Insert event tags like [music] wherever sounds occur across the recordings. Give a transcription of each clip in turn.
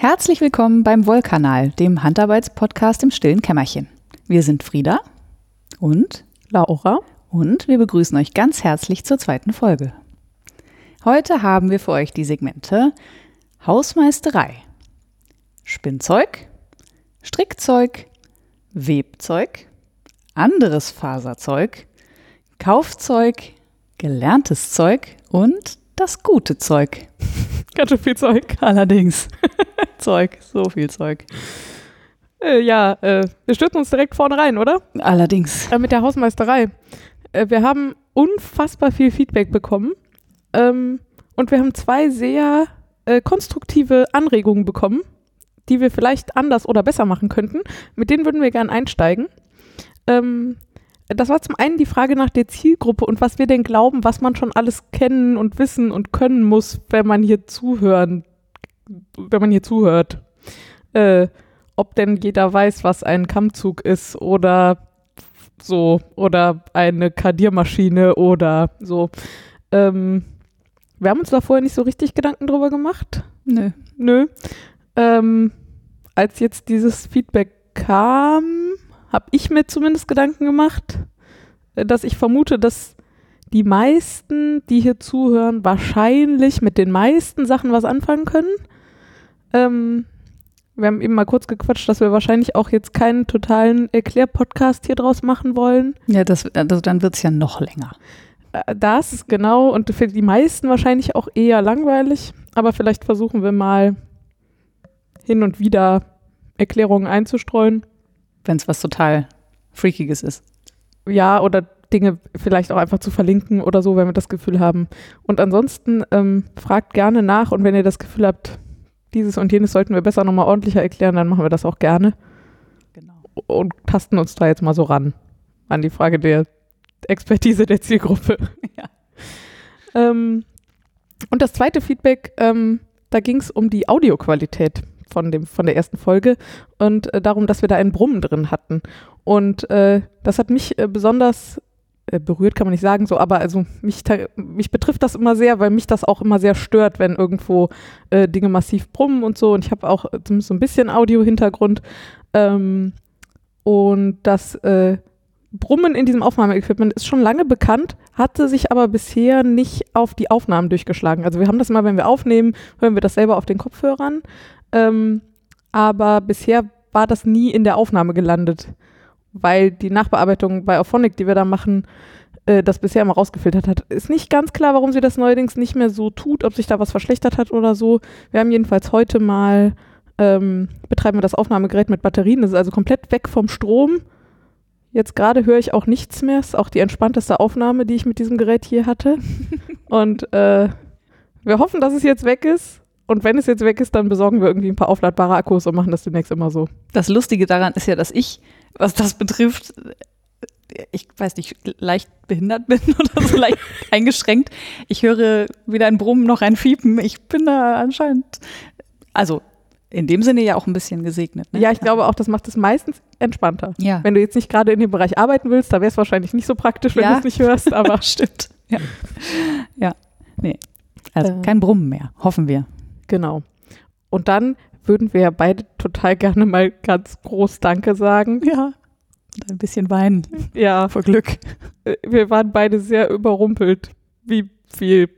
Herzlich willkommen beim Wollkanal, dem Handarbeitspodcast im stillen Kämmerchen. Wir sind Frieda und Laura und wir begrüßen euch ganz herzlich zur zweiten Folge. Heute haben wir für euch die Segmente Hausmeisterei, Spinnzeug, Strickzeug, Webzeug, anderes Faserzeug, Kaufzeug, gelerntes Zeug und das gute Zeug. Ganz schön viel Zeug. Allerdings. [laughs] Zeug, so viel Zeug. Äh, ja, äh, wir stürzen uns direkt vorne rein, oder? Allerdings. Äh, mit der Hausmeisterei. Äh, wir haben unfassbar viel Feedback bekommen. Ähm, und wir haben zwei sehr äh, konstruktive Anregungen bekommen, die wir vielleicht anders oder besser machen könnten. Mit denen würden wir gerne einsteigen. Ähm, das war zum einen die Frage nach der Zielgruppe und was wir denn glauben, was man schon alles kennen und wissen und können muss, wenn man hier zuhören, wenn man hier zuhört. Äh, ob denn jeder weiß, was ein Kammzug ist oder so, oder eine Kardiermaschine oder so. Ähm, wir haben uns da vorher nicht so richtig Gedanken drüber gemacht. Nö. Nö. Ähm, als jetzt dieses Feedback kam, habe ich mir zumindest Gedanken gemacht, äh, dass ich vermute, dass die meisten, die hier zuhören, wahrscheinlich mit den meisten Sachen was anfangen können. Ähm, wir haben eben mal kurz gequatscht, dass wir wahrscheinlich auch jetzt keinen totalen Erklärpodcast hier draus machen wollen. Ja, das, also dann wird es ja noch länger. Äh, Das, genau, und für die meisten wahrscheinlich auch eher langweilig, aber vielleicht versuchen wir mal hin und wieder Erklärungen einzustreuen. Wenn es was total Freakiges ist. Ja, oder Dinge vielleicht auch einfach zu verlinken oder so, wenn wir das Gefühl haben. Und ansonsten ähm, fragt gerne nach und wenn ihr das Gefühl habt, dieses und jenes sollten wir besser nochmal ordentlicher erklären, dann machen wir das auch gerne Genau. und tasten uns da jetzt mal so ran an die Frage der Expertise der Zielgruppe. [laughs] Ja. Ähm, und das zweite Feedback, ähm, da ging es um die Audioqualität von, dem, von der ersten Folge und äh, darum, dass wir da ein Brummen drin hatten. Und äh, das hat mich äh, besonders äh, berührt, kann man nicht sagen, so, aber also mich, mich betrifft das immer sehr, weil mich das auch immer sehr stört, wenn irgendwo äh, Dinge massiv brummen und so. Und ich habe auch äh, zumindest so ein bisschen Audio-Hintergrund. Ähm, und das Brummen in diesem Aufnahmeequipment ist schon lange bekannt, hatte sich aber bisher nicht auf die Aufnahmen durchgeschlagen. Also wir haben das immer, wenn wir aufnehmen, hören wir das selber auf den Kopfhörern. Ähm, aber bisher war das nie in der Aufnahme gelandet, weil die Nachbearbeitung bei Auphonic, die wir da machen, äh, das bisher immer rausgefiltert hat. Ist nicht ganz klar, warum sie das neuerdings nicht mehr so tut, ob sich da was verschlechtert hat oder so. Wir haben jedenfalls heute mal, ähm, betreiben wir das Aufnahmegerät mit Batterien, das ist also komplett weg vom Strom. Jetzt gerade höre ich auch nichts mehr. Ist auch die entspannteste Aufnahme, die ich mit diesem Gerät hier hatte. [laughs] Und äh, wir hoffen, dass es jetzt weg ist. Und wenn es jetzt weg ist, dann besorgen wir irgendwie ein paar aufladbare Akkus und machen das demnächst immer so. Das Lustige daran ist ja, dass ich, was das betrifft, ich weiß nicht, leicht behindert bin [laughs] oder so leicht [laughs] eingeschränkt. Ich höre weder ein Brummen noch ein Fiepen. Ich bin da anscheinend, also in dem Sinne ja auch ein bisschen gesegnet. Ne? Ja, ich glaube auch, das macht es meistens entspannter. Ja. Wenn du jetzt nicht gerade in dem Bereich arbeiten willst, da wäre es wahrscheinlich nicht so praktisch, wenn Ja. du es nicht hörst, aber [laughs] stimmt. Ja. Ja. Nee. Also Äh. kein Brummen mehr, hoffen wir. genau. Und dann würden wir ja beide total gerne mal ganz groß Danke sagen. Ja. Und ein bisschen weinen Ja, vor Glück. äh, wir waren beide sehr überrumpelt, wie viel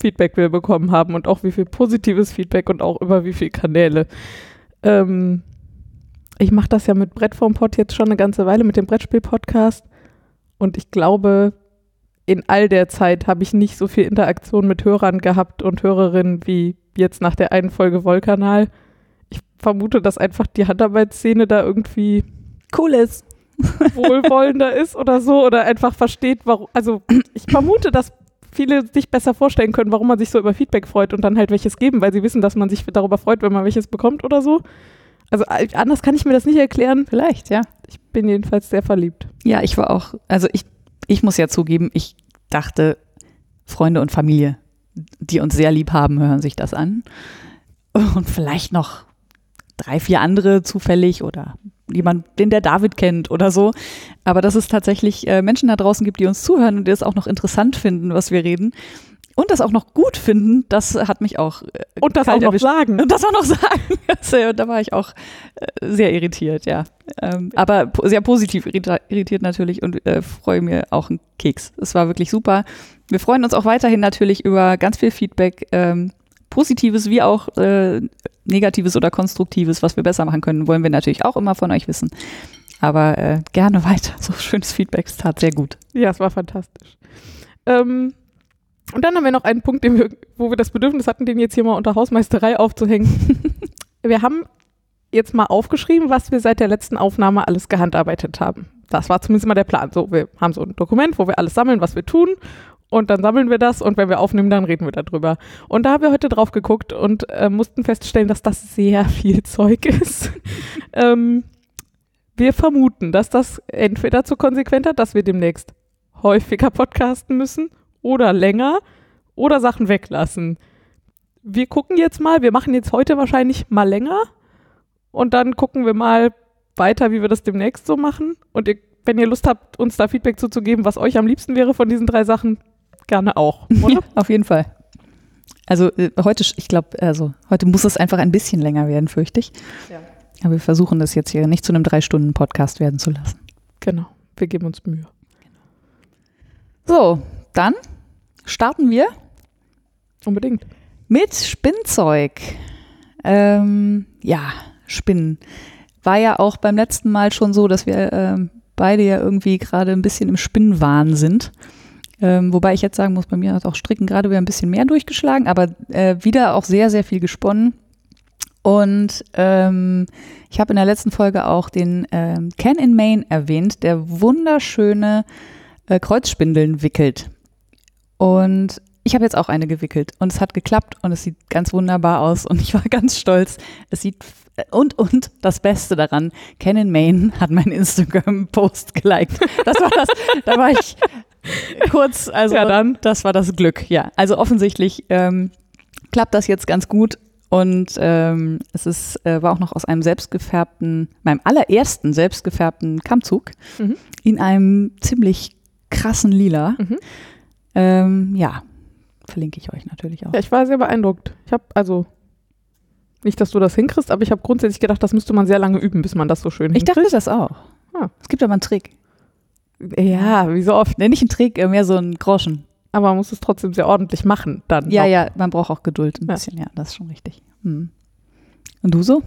Feedback wir bekommen haben und auch wie viel positives Feedback und auch über wie viele Kanäle. Ähm, ich mache das ja mit Brett vom Pod jetzt schon eine ganze Weile mit dem Brettspiel-Podcast und ich glaube, in all der Zeit habe ich nicht so viel Interaktion mit Hörern gehabt und Hörerinnen wie jetzt nach der einen Folge Wollkanal. Ich vermute, dass einfach die Handarbeitsszene da irgendwie Cool ist. [laughs] wohlwollender ist oder so oder einfach versteht, warum. Also ich vermute, dass viele sich besser vorstellen können, warum man sich so über Feedback freut und dann halt welches geben, weil sie wissen, dass man sich darüber freut, wenn man welches bekommt oder so. Also äh, anders kann ich mir das nicht erklären. Vielleicht, ja. Ich bin jedenfalls sehr verliebt. Ja, ich war auch, also ich, ich muss ja zugeben, ich dachte, Freunde und Familie, die uns sehr lieb haben, hören sich das an. Und vielleicht noch drei, vier andere zufällig oder jemand, den der David kennt oder so. Aber dass es tatsächlich äh, Menschen da draußen gibt, die uns zuhören und die es auch noch interessant finden, was wir reden. und das auch noch gut finden, das hat mich auch äh, Und das auch noch sagen. Und das auch noch [laughs] sagen. Also, da war ich auch äh, sehr irritiert, ja. Ähm, aber po sehr positiv irritiert natürlich und freue mir auch einen Keks. Es war wirklich super. Wir freuen uns auch weiterhin natürlich über ganz viel Feedback, ähm, positives wie auch äh, negatives oder konstruktives, was wir besser machen können, wollen wir natürlich auch immer von euch wissen. Aber äh, gerne weiter. So schönes Feedback, es tat sehr gut. Ja, es war fantastisch. Ähm, und dann haben wir noch einen Punkt, wir, wo wir das Bedürfnis hatten, den jetzt hier mal unter Hausmeisterei aufzuhängen. [laughs] wir haben jetzt mal aufgeschrieben, was wir seit der letzten Aufnahme alles gehandarbeitet haben. Das war zumindest mal der Plan. So, wir haben so ein Dokument, wo wir alles sammeln, was wir tun. Und dann sammeln wir das und wenn wir aufnehmen, dann reden wir darüber. Und da haben wir heute drauf geguckt und äh, mussten feststellen, dass das sehr viel Zeug ist. [laughs] ähm, wir vermuten, dass das entweder zur Konsequenz hat, dass wir demnächst häufiger podcasten müssen oder länger oder Sachen weglassen. Wir gucken jetzt mal, wir machen jetzt heute wahrscheinlich mal länger und dann gucken wir mal weiter, wie wir das demnächst so machen. Und ihr, wenn ihr Lust habt, uns da Feedback zuzugeben, was euch am liebsten wäre von diesen drei Sachen, gerne auch, [laughs] oder? Ja, auf jeden Fall. Also äh, heute, ich glaube, also heute muss es einfach ein bisschen länger werden, fürchte ich. Ja. Aber wir versuchen das jetzt hier nicht zu einem drei Stunden Podcast werden zu lassen. Genau, wir geben uns Mühe. So, dann starten wir Unbedingt. mit Spinnzeug. Ähm, ja, Spinnen. War ja auch beim letzten Mal schon so, dass wir ähm, beide ja irgendwie gerade ein bisschen im Spinnenwahn sind. Ähm, wobei ich jetzt sagen muss, bei mir hat auch Stricken gerade wieder ein bisschen mehr durchgeschlagen, aber äh, wieder auch sehr, sehr viel gesponnen. Und ähm, ich habe in der letzten Folge auch den ähm, Ken in Maine erwähnt, der wunderschöne äh, Kreuzspindeln wickelt. Und ich habe jetzt auch eine gewickelt und es hat geklappt und es sieht ganz wunderbar aus und ich war [laughs] ganz stolz. Es sieht und und das Beste daran, Ken in Maine hat meinen Instagram-Post geliked. Das war das, da war ich [laughs] kurz, also Ja, dann. das war das Glück, ja. Also offensichtlich ähm, klappt das jetzt ganz gut und ähm, es ist, äh, war auch noch aus einem selbstgefärbten, meinem allerersten selbstgefärbten Kammzug Mhm. in einem ziemlich krassen Lila. Mhm. Ähm, ja, verlinke ich euch natürlich auch. Ja, ich war sehr beeindruckt. Ich habe also nicht, dass du das hinkriegst, aber ich habe grundsätzlich gedacht, das müsste man sehr lange üben, bis man das so schön Ich dachte hinkriegt. das auch. Ah. Es gibt aber einen Trick. Ja, wie so oft. Nee, nicht einen Trick, mehr so einen Groschen. Aber man muss es trotzdem sehr ordentlich machen dann. Ja, noch. ja, man braucht auch Geduld ein Ja. bisschen, ja, das ist schon richtig. Hm. Und du so?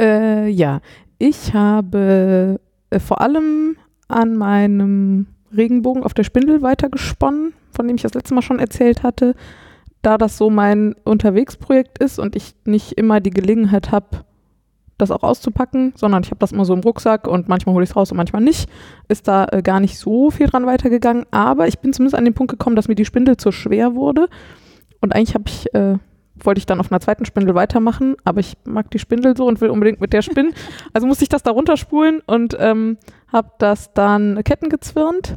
Äh, ja, ich habe äh, vor allem an meinem Regenbogen auf der Spindel weitergesponnen, von dem ich das letzte Mal schon erzählt hatte. Da das so mein Unterwegsprojekt ist und ich nicht immer die Gelegenheit habe, das auch auszupacken, sondern ich habe das immer so im Rucksack und manchmal hole ich es raus und manchmal nicht, ist da äh, gar nicht so viel dran weitergegangen. Aber ich bin zumindest an den Punkt gekommen, dass mir die Spindel zu schwer wurde. Und eigentlich habe ich, äh, wollte ich dann auf einer zweiten Spindel weitermachen, aber ich mag die Spindel so und will unbedingt mit der spinnen. [laughs] Also musste ich das da runterspulen und ähm, habe das dann Ketten gezwirnt.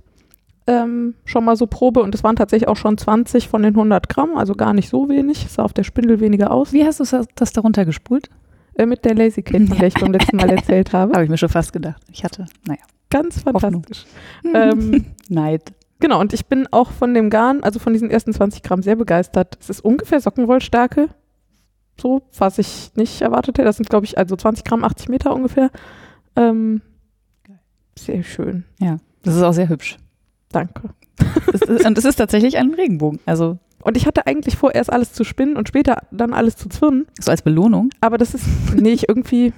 Ähm, schon mal so Probe und es waren tatsächlich auch schon 20 von den 100 Gramm, also gar nicht so wenig. Es sah auf der Spindel weniger aus. Wie hast du das, das darunter gespult? Äh, mit der Lazy Kate, von der ich beim letzten Mal erzählt habe. [laughs] Habe ich mir schon fast gedacht. Ich hatte, naja. Ganz fantastisch. [laughs] Ähm, Neid. Genau, und ich bin auch von dem Garn, also von diesen ersten 20 Gramm, sehr begeistert. Es ist ungefähr Sockenwollstärke. So, was ich nicht erwartet hätte. Das sind, glaube ich, also 20 Gramm, 80 Meter ungefähr. Ähm, sehr schön. Ja, das ist auch sehr hübsch. Danke. Ist, und es ist tatsächlich ein Regenbogen. Also Und ich hatte eigentlich vor, erst alles zu spinnen und später dann alles zu zwirnen. so als Belohnung. Aber das ist, nee, ich irgendwie,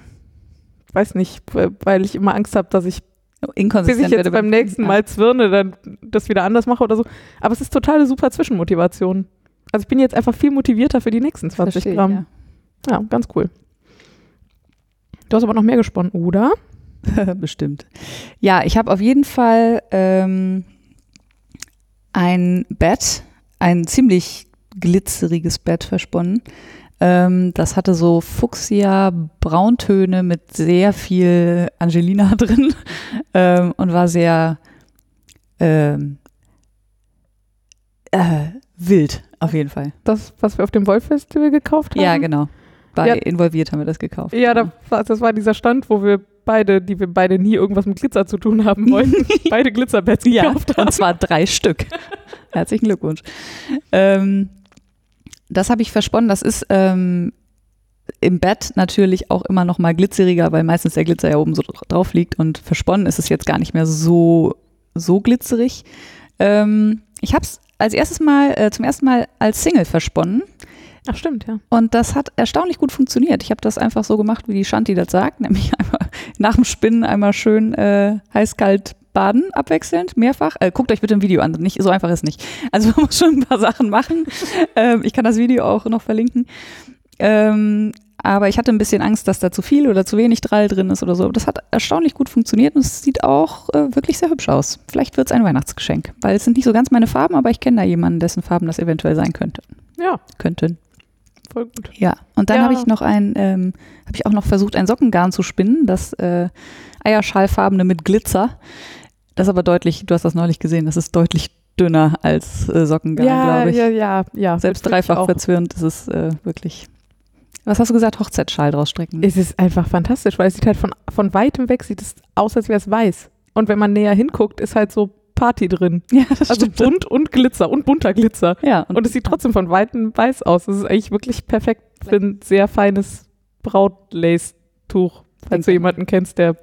weiß nicht, weil ich immer Angst habe, dass ich bis Inkonsistent ich jetzt beim nächsten Mal zwirne, dann das wieder anders mache oder so. Aber es ist total eine super Zwischenmotivation. Also ich bin jetzt einfach viel motivierter für die nächsten 20 Verstehe Gramm. Ja. ganz cool. Du hast aber noch mehr gesponnen, oder? Ja. [laughs] Bestimmt. Ja, ich habe auf jeden Fall ähm, ein Bett, ein ziemlich glitzeriges Bett versponnen. Ähm, das hatte so Fuchsia-Brauntöne mit sehr viel Angelina [laughs] drin ähm, und war sehr ähm, äh, wild, auf jeden Fall. Das, was wir auf dem Wolf-Festival gekauft haben? Ja, genau. Bei Ja. Involviert haben wir das gekauft. Ja, da, war- das war dieser Stand, wo wir beide, die wir beide nie irgendwas mit Glitzer zu tun haben wollten, [laughs] beide Glitzerpads Ja, gekauft haben. und zwar drei Stück. [laughs] Herzlichen Glückwunsch. Ähm, das habe ich versponnen. Das ist ähm, im Bett natürlich auch immer noch mal glitzeriger, weil meistens der Glitzer ja oben so dra- drauf liegt und versponnen ist es jetzt gar nicht mehr so, so glitzerig. Ähm, ich habe es als erstes Mal, äh, zum ersten Mal als Single versponnen Ach, stimmt, ja. und das hat erstaunlich gut funktioniert. Ich habe das einfach so gemacht, wie die Shanti das sagt, nämlich [laughs] einmal nach dem Spinnen einmal schön äh, heiß-kalt baden, abwechselnd, mehrfach. Äh, guckt euch bitte ein Video an, nicht, so einfach ist nicht. Also [laughs] man muss schon ein paar Sachen machen. [laughs] ähm, ich kann das Video auch noch verlinken. Ähm, aber ich hatte ein bisschen Angst, dass da zu viel oder zu wenig Drall drin ist oder so. Das hat erstaunlich gut funktioniert und es sieht auch äh, wirklich sehr hübsch aus. Vielleicht wird es ein Weihnachtsgeschenk, weil es sind nicht so ganz meine Farben, aber ich kenne da jemanden, dessen Farben das eventuell sein könnte. Ja, Könnten. Voll gut. Ja, und dann Ja. habe ich noch ein, ähm, habe ich auch noch versucht, ein Sockengarn zu spinnen, das äh, Eierschallfarbene mit Glitzer. Das ist aber deutlich, du hast das neulich gesehen, das ist deutlich dünner als äh, Sockengarn, Ja, glaube ich. ja, ja, ja. Selbst dreifach verzwirnt, ist äh, wirklich. Was hast du gesagt? Hochzeitsschal draus strecken. Es ist einfach fantastisch, weil es sieht halt von, von weitem weg, sieht es aus, als wäre es weiß. Und wenn man näher hinguckt, ist halt so Party drin. [laughs] ja, das Also stimmt. bunt und Glitzer und bunter Glitzer. Ja, Und es sieht trotzdem von weitem weiß aus. Das ist eigentlich wirklich perfekt für ein sehr feines Brautlace-Tuch, falls du jemanden kennst, der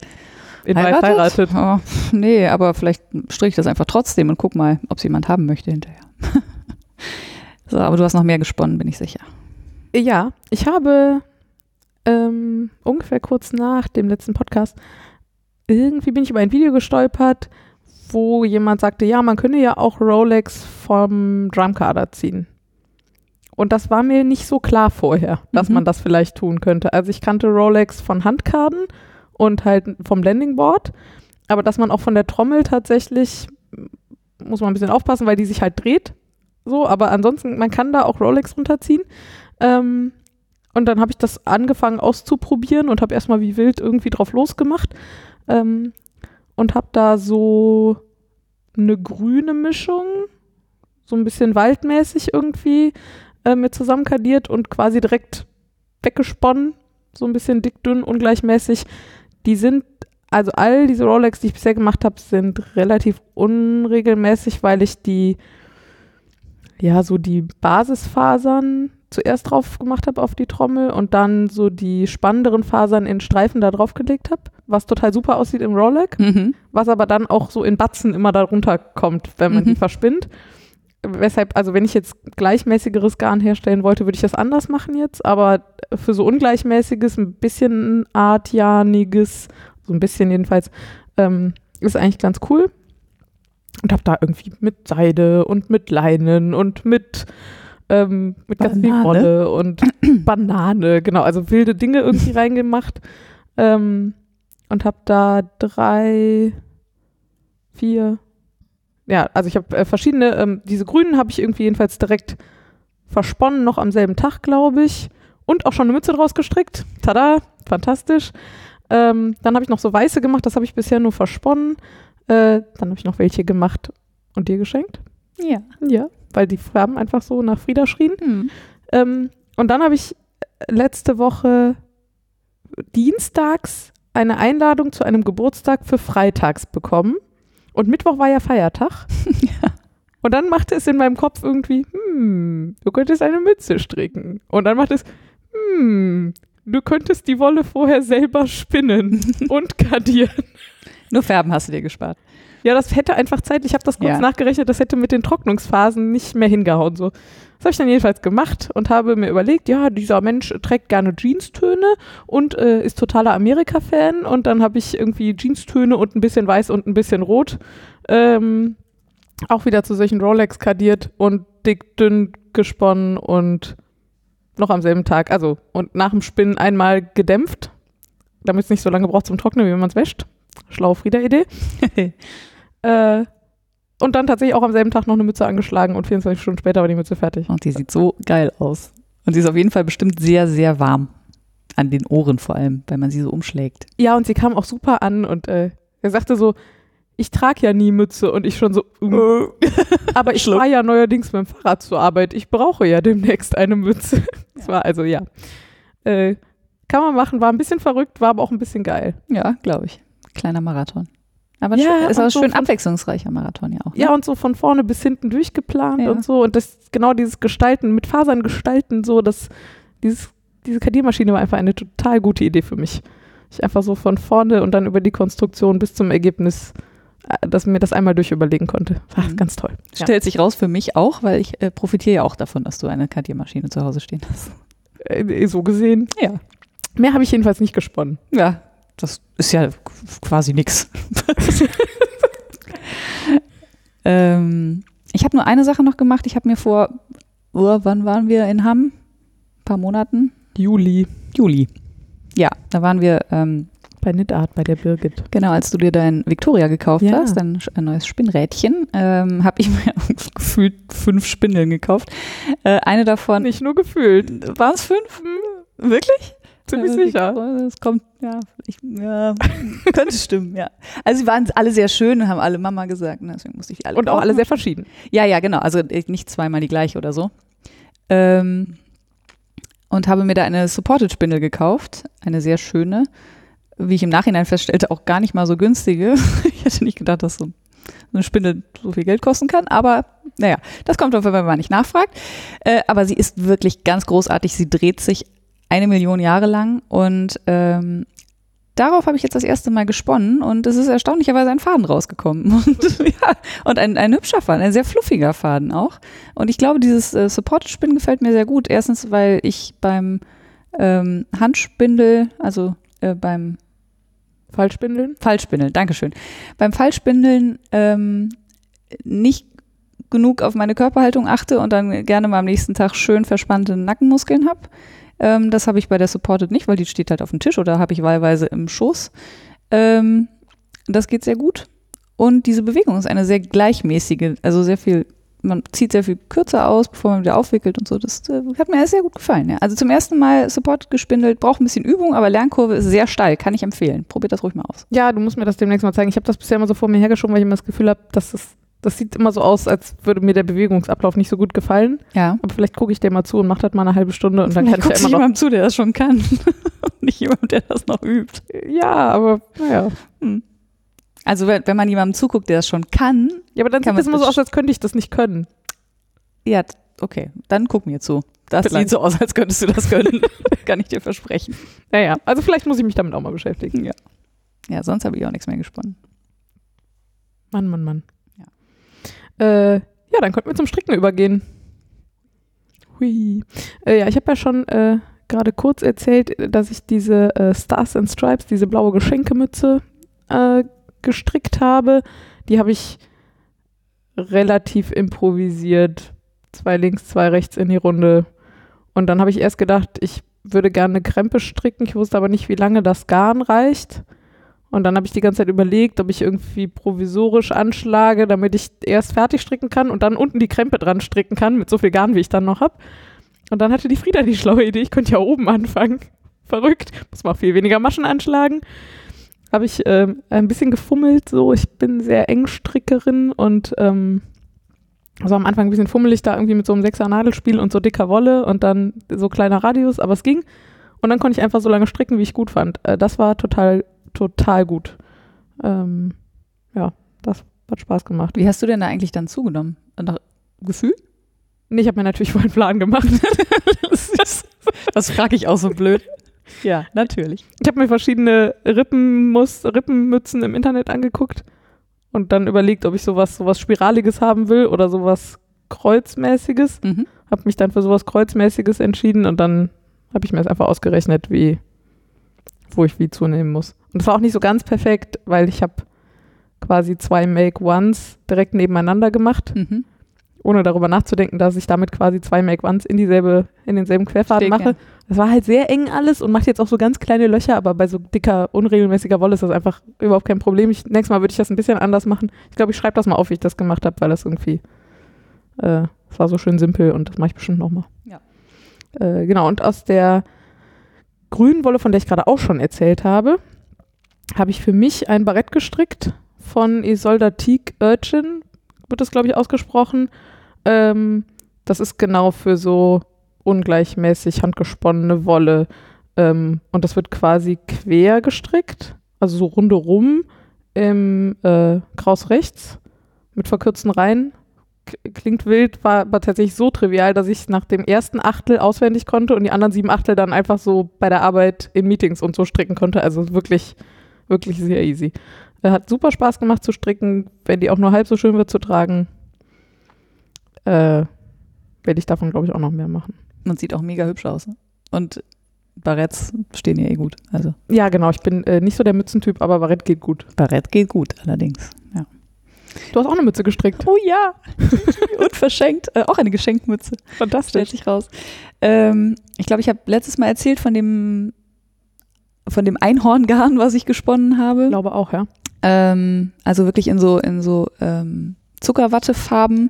in weiß heiratet. Oh, nee, aber vielleicht strich ich das einfach trotzdem und guck mal, ob es jemand haben möchte hinterher. [laughs] so, aber du hast noch mehr gesponnen, bin ich sicher. Ja, ich habe ähm, ungefähr kurz nach dem letzten Podcast, irgendwie bin ich über ein Video gestolpert, wo jemand sagte, ja, man könne ja auch Rolex vom Drumkader ziehen. Und das war mir nicht so klar vorher, dass Mhm. man das vielleicht tun könnte. Also ich kannte Rolex von Handkarten und halt vom Landingboard, aber dass man auch von der Trommel tatsächlich, muss man ein bisschen aufpassen, weil die sich halt dreht. So, aber ansonsten, man kann da auch Rolex runterziehen. Ähm, und dann habe ich das angefangen auszuprobieren und habe erstmal wie wild irgendwie drauf losgemacht. Ähm, und habe da so eine grüne Mischung, so ein bisschen waldmäßig irgendwie äh, mit zusammenkadiert und quasi direkt weggesponnen. So ein bisschen dick, dünn, ungleichmäßig. Die sind, also all diese Rolex, die ich bisher gemacht habe, sind relativ unregelmäßig, weil ich die, ja, so die Basisfasern zuerst drauf gemacht habe auf die Trommel und dann so die spannenderen Fasern in Streifen da drauf gelegt habe, was total super aussieht im Rolex Mhm. was aber dann auch so in Batzen immer darunter kommt, wenn man Mhm. die verspinnt. Weshalb, also wenn ich jetzt gleichmäßigeres Garn herstellen wollte, würde ich das anders machen jetzt, aber für so ungleichmäßiges, ein bisschen artjaniges, so ein bisschen jedenfalls, ähm, ist eigentlich ganz cool. Und habe da irgendwie mit Seide und mit Leinen und mit, ähm, mit ganz viel. Wolle und [clears throat] Banane, genau, also wilde Dinge irgendwie reingemacht. Ähm, und habe da drei, vier, ja, also ich habe äh, verschiedene, ähm, diese grünen habe ich irgendwie jedenfalls direkt versponnen, noch am selben Tag, glaube ich. Und auch schon eine Mütze draus gestrickt. Tada, fantastisch. Ähm, dann habe ich noch so weiße gemacht, das habe ich bisher nur versponnen. Äh, dann habe ich noch welche gemacht und dir geschenkt. Ja. Ja, weil die Farben einfach so nach Frieda schrien. Hm. Ähm, und dann habe ich letzte Woche dienstags eine Einladung zu einem Geburtstag für freitags bekommen. Und Mittwoch war ja Feiertag. [laughs] Und dann machte es in meinem Kopf irgendwie, hm, du könntest eine Mütze stricken. Und dann machte es, hm, du könntest die Wolle vorher selber spinnen [laughs] und kadieren. Nur Färben hast du dir gespart. Ja, das hätte einfach Zeit, ich habe das kurz Ja. nachgerechnet, das hätte mit den Trocknungsphasen nicht mehr hingehauen. So. Das habe ich dann jedenfalls gemacht und habe mir überlegt, ja, dieser Mensch trägt gerne Jeanstöne und äh, ist totaler Amerika-Fan. Und dann habe ich irgendwie Jeanstöne und ein bisschen weiß und ein bisschen rot ähm, auch wieder zu solchen Rolex kadiert und dick, dünn gesponnen und noch am selben Tag, also und nach dem Spinnen einmal gedämpft, damit es nicht so lange braucht zum Trocknen, wie wenn man es wäscht. Schlaue Frieda-Idee. [laughs] Äh, und dann tatsächlich auch am selben Tag noch eine Mütze angeschlagen und 24 Stunden später war die Mütze fertig. Und die sieht so geil aus. Und sie ist auf jeden Fall bestimmt sehr, sehr warm. An den Ohren vor allem, weil man sie so umschlägt. Ja, und sie kam auch super an und äh, er sagte so, ich trage ja nie Mütze und ich schon so, mm. [laughs] aber ich fahre ja neuerdings mit dem Fahrrad zur Arbeit. Ich brauche ja demnächst eine Mütze. [laughs] Das war also ja. Äh, Kann man machen, war ein bisschen verrückt, war aber auch ein bisschen geil. Ja, glaube ich. Kleiner Marathon. Aber Ja, ist auch so schön von- abwechslungsreicher Marathon ja auch. ne? Ja, und so von vorne bis hinten durchgeplant Ja. und so. Und das genau dieses Gestalten, mit Fasern gestalten, so, das, dieses, diese Kadiermaschine war einfach eine total gute Idee für mich. Ich einfach so von vorne und dann über die Konstruktion bis zum Ergebnis, äh, dass mir das einmal durchüberlegen konnte. War Mhm. ganz toll. Ja. Stellt sich raus für mich auch, weil ich äh, profitiere ja auch davon, dass du eine Kadiermaschine zu Hause stehen hast. Äh, so gesehen. Ja. Mehr habe ich jedenfalls nicht gesponnen. Ja, das ist ja quasi nix. [laughs] ähm, ich habe nur eine Sache noch gemacht. Ich habe mir vor, oh, wann waren wir in Hamm? Ein paar Monaten? Juli. Juli. Ja, da waren wir, ähm, Bei Knitart, bei der Birgit. genau, als du dir dein Victoria gekauft Ja. hast, dein ein neues Spinnrädchen, ähm, habe ich mir [laughs] gefühlt fünf Spindeln gekauft. Äh, eine davon, Nicht nur gefühlt. waren es fünf? Wirklich? Ziemlich Ja, sicher. Das kommt, ja, ich, ja [laughs] könnte stimmen, ja. Also sie waren alle sehr schön und haben alle Mama gesagt, ne, deswegen musste ich alle Und auch alle sehr verschieden. Ja, ja, genau. Also nicht zweimal die gleiche oder so. Ähm, und habe mir da eine Supported Spindel gekauft, eine sehr schöne, wie ich im Nachhinein feststellte, auch gar nicht mal so günstige. [laughs] ich hätte nicht gedacht, dass so eine Spindel so viel Geld kosten kann, aber naja, das kommt auf wenn man nicht nachfragt. Äh, aber sie ist wirklich ganz großartig. Sie dreht sich eine Million Jahre lang und ähm, darauf habe ich jetzt das erste Mal gesponnen und es ist erstaunlicherweise ein Faden rausgekommen. [laughs] Und, ja, und ein, ein hübscher Faden, ein sehr fluffiger Faden auch. Und ich glaube, dieses äh, Supported-Spinnen gefällt mir sehr gut. Erstens, weil ich beim ähm, Handspindel, also äh, beim Fallspindeln. Fallspindeln, Dankeschön. Beim Fallspindeln ähm, nicht genug auf meine Körperhaltung achte und dann gerne mal am nächsten Tag schön verspannte Nackenmuskeln habe. Ähm, das habe ich bei der Supported nicht, weil die steht halt auf dem Tisch oder habe ich wahlweise im Schoß. Ähm, das geht sehr gut. Und diese Bewegung ist eine sehr gleichmäßige, also sehr viel, man zieht sehr viel kürzer aus, bevor man wieder aufwickelt und so. Das äh, hat mir sehr gut gefallen. Ja. Also zum ersten Mal Support gespindelt, braucht ein bisschen Übung, aber Lernkurve ist sehr steil, kann ich empfehlen. Probiert das ruhig mal aus. Ja, du musst mir das demnächst mal zeigen. Ich habe das bisher immer so vor mir hergeschoben, weil ich immer das Gefühl habe, dass das, das sieht immer so aus, als würde mir der Bewegungsablauf nicht so gut gefallen. Ja. Aber vielleicht gucke ich dir mal zu und mache das mal eine halbe Stunde und dann kann ich ja immer noch. jemand zu, der das schon kann. Und [laughs] nicht jemand, der das noch übt. Ja, aber naja. Also wenn, wenn man jemandem zuguckt, der das schon kann, Ja, aber dann Kann sieht das immer so aus, als könnte ich das nicht können. ja, okay, dann guck mir zu. Das Vielleicht. sieht so aus, als könntest du das können. [laughs] kann ich dir versprechen. Naja, also vielleicht muss ich mich damit auch mal beschäftigen. Ja. Ja, sonst habe ich auch nichts mehr gesponnen. Mann, Mann, Mann. Ja, äh, ja dann könnten wir zum Stricken übergehen. Hui. Äh, ja, ich habe ja schon äh, gerade kurz erzählt, dass ich diese äh, Stars and Stripes, diese blaue Geschenkemütze äh, gestrickt habe. Die habe ich relativ improvisiert. Zwei links, zwei rechts in die Runde. Und dann habe ich erst gedacht, ich würde gerne eine Krempe stricken. Ich wusste aber nicht, wie lange das Garn reicht. Und dann habe ich die ganze Zeit überlegt, ob ich irgendwie provisorisch anschlage, damit ich erst fertig stricken kann und dann unten die Krempe dran stricken kann, mit so viel Garn, wie ich dann noch habe. Und dann hatte die Frieda die schlaue Idee, ich könnte ja oben anfangen. [laughs] Verrückt, muss man auch viel weniger Maschen anschlagen. Habe ich ähm, ein bisschen gefummelt, so. Ich bin sehr Engstrickerin und ähm, also am Anfang ein bisschen fummelig da irgendwie mit so einem Sechser Nadelspiel und so dicker Wolle und dann so kleiner Radius, aber es ging. Und dann konnte ich einfach so lange stricken, wie ich gut fand. Äh, das war total, total gut. Ähm, ja, das hat Spaß gemacht. Wie hast du denn da eigentlich dann zugenommen? Nach Gefühl? Nee, ich habe mir natürlich [laughs] vorhin einen Plan gemacht. Das frage ich auch so blöd. Ja, natürlich. Ich habe mir verschiedene Rippenmus Rippenmützen im Internet angeguckt und dann überlegt, ob ich sowas, sowas Spiraliges haben will oder sowas Kreuzmäßiges. Mhm. Habe mich dann für sowas Kreuzmäßiges entschieden und dann habe ich mir das einfach ausgerechnet, wie, wo ich wie zunehmen muss. Und das war auch nicht so ganz perfekt, weil ich habe quasi zwei Make-Ones direkt nebeneinander gemacht, Mhm. ohne darüber nachzudenken, dass ich damit quasi zwei Make-Ones in dieselbe, in denselben Querfaden Verstehe, mache. Das war halt sehr eng alles und macht jetzt auch so ganz kleine Löcher, aber bei so dicker, unregelmäßiger Wolle ist das einfach überhaupt kein Problem. Ich, nächstes Mal würde ich das ein bisschen anders machen. Ich glaube, ich schreibe das mal auf, wie ich das gemacht habe, weil das irgendwie, äh, das war so schön simpel und das mache ich bestimmt nochmal. Ja. Äh, genau, und aus der grünen Wolle, von der ich gerade auch schon erzählt habe, habe ich für mich ein Barett gestrickt von Isolda Teague Urchin, wird das, glaube ich, ausgesprochen. Ähm, das ist genau für so ungleichmäßig handgesponnene Wolle. Ähm, und das wird quasi quer gestrickt, also so rundherum im äh, Kraus rechts mit verkürzten Reihen. Klingt wild, war aber tatsächlich so trivial, dass ich nach dem ersten Achtel auswendig konnte und die anderen sieben Achtel dann einfach so bei der Arbeit in Meetings und so stricken konnte. Also wirklich, wirklich sehr easy. Äh, hat super Spaß gemacht zu stricken. Wenn die auch nur halb so schön wird zu tragen, äh, werde ich davon, glaube ich, auch noch mehr machen. Und sieht auch mega hübsch aus. Ne? Und Barretts stehen ja eh gut. Also Ja, genau. Ich bin äh, nicht so der Mützentyp, aber Barett geht gut. Barett geht gut, allerdings. Ja. Du hast auch eine Mütze gestrickt. Oh ja. [laughs] Und verschenkt. Äh, auch eine Geschenkmütze. Stellt Fantastisch. sich raus. Ähm, ich glaube, ich habe letztes Mal erzählt von dem von dem Einhorngarn, was ich gesponnen habe. Ich glaube auch, ja. Ähm, also wirklich in so, in so ähm, Zuckerwattefarben.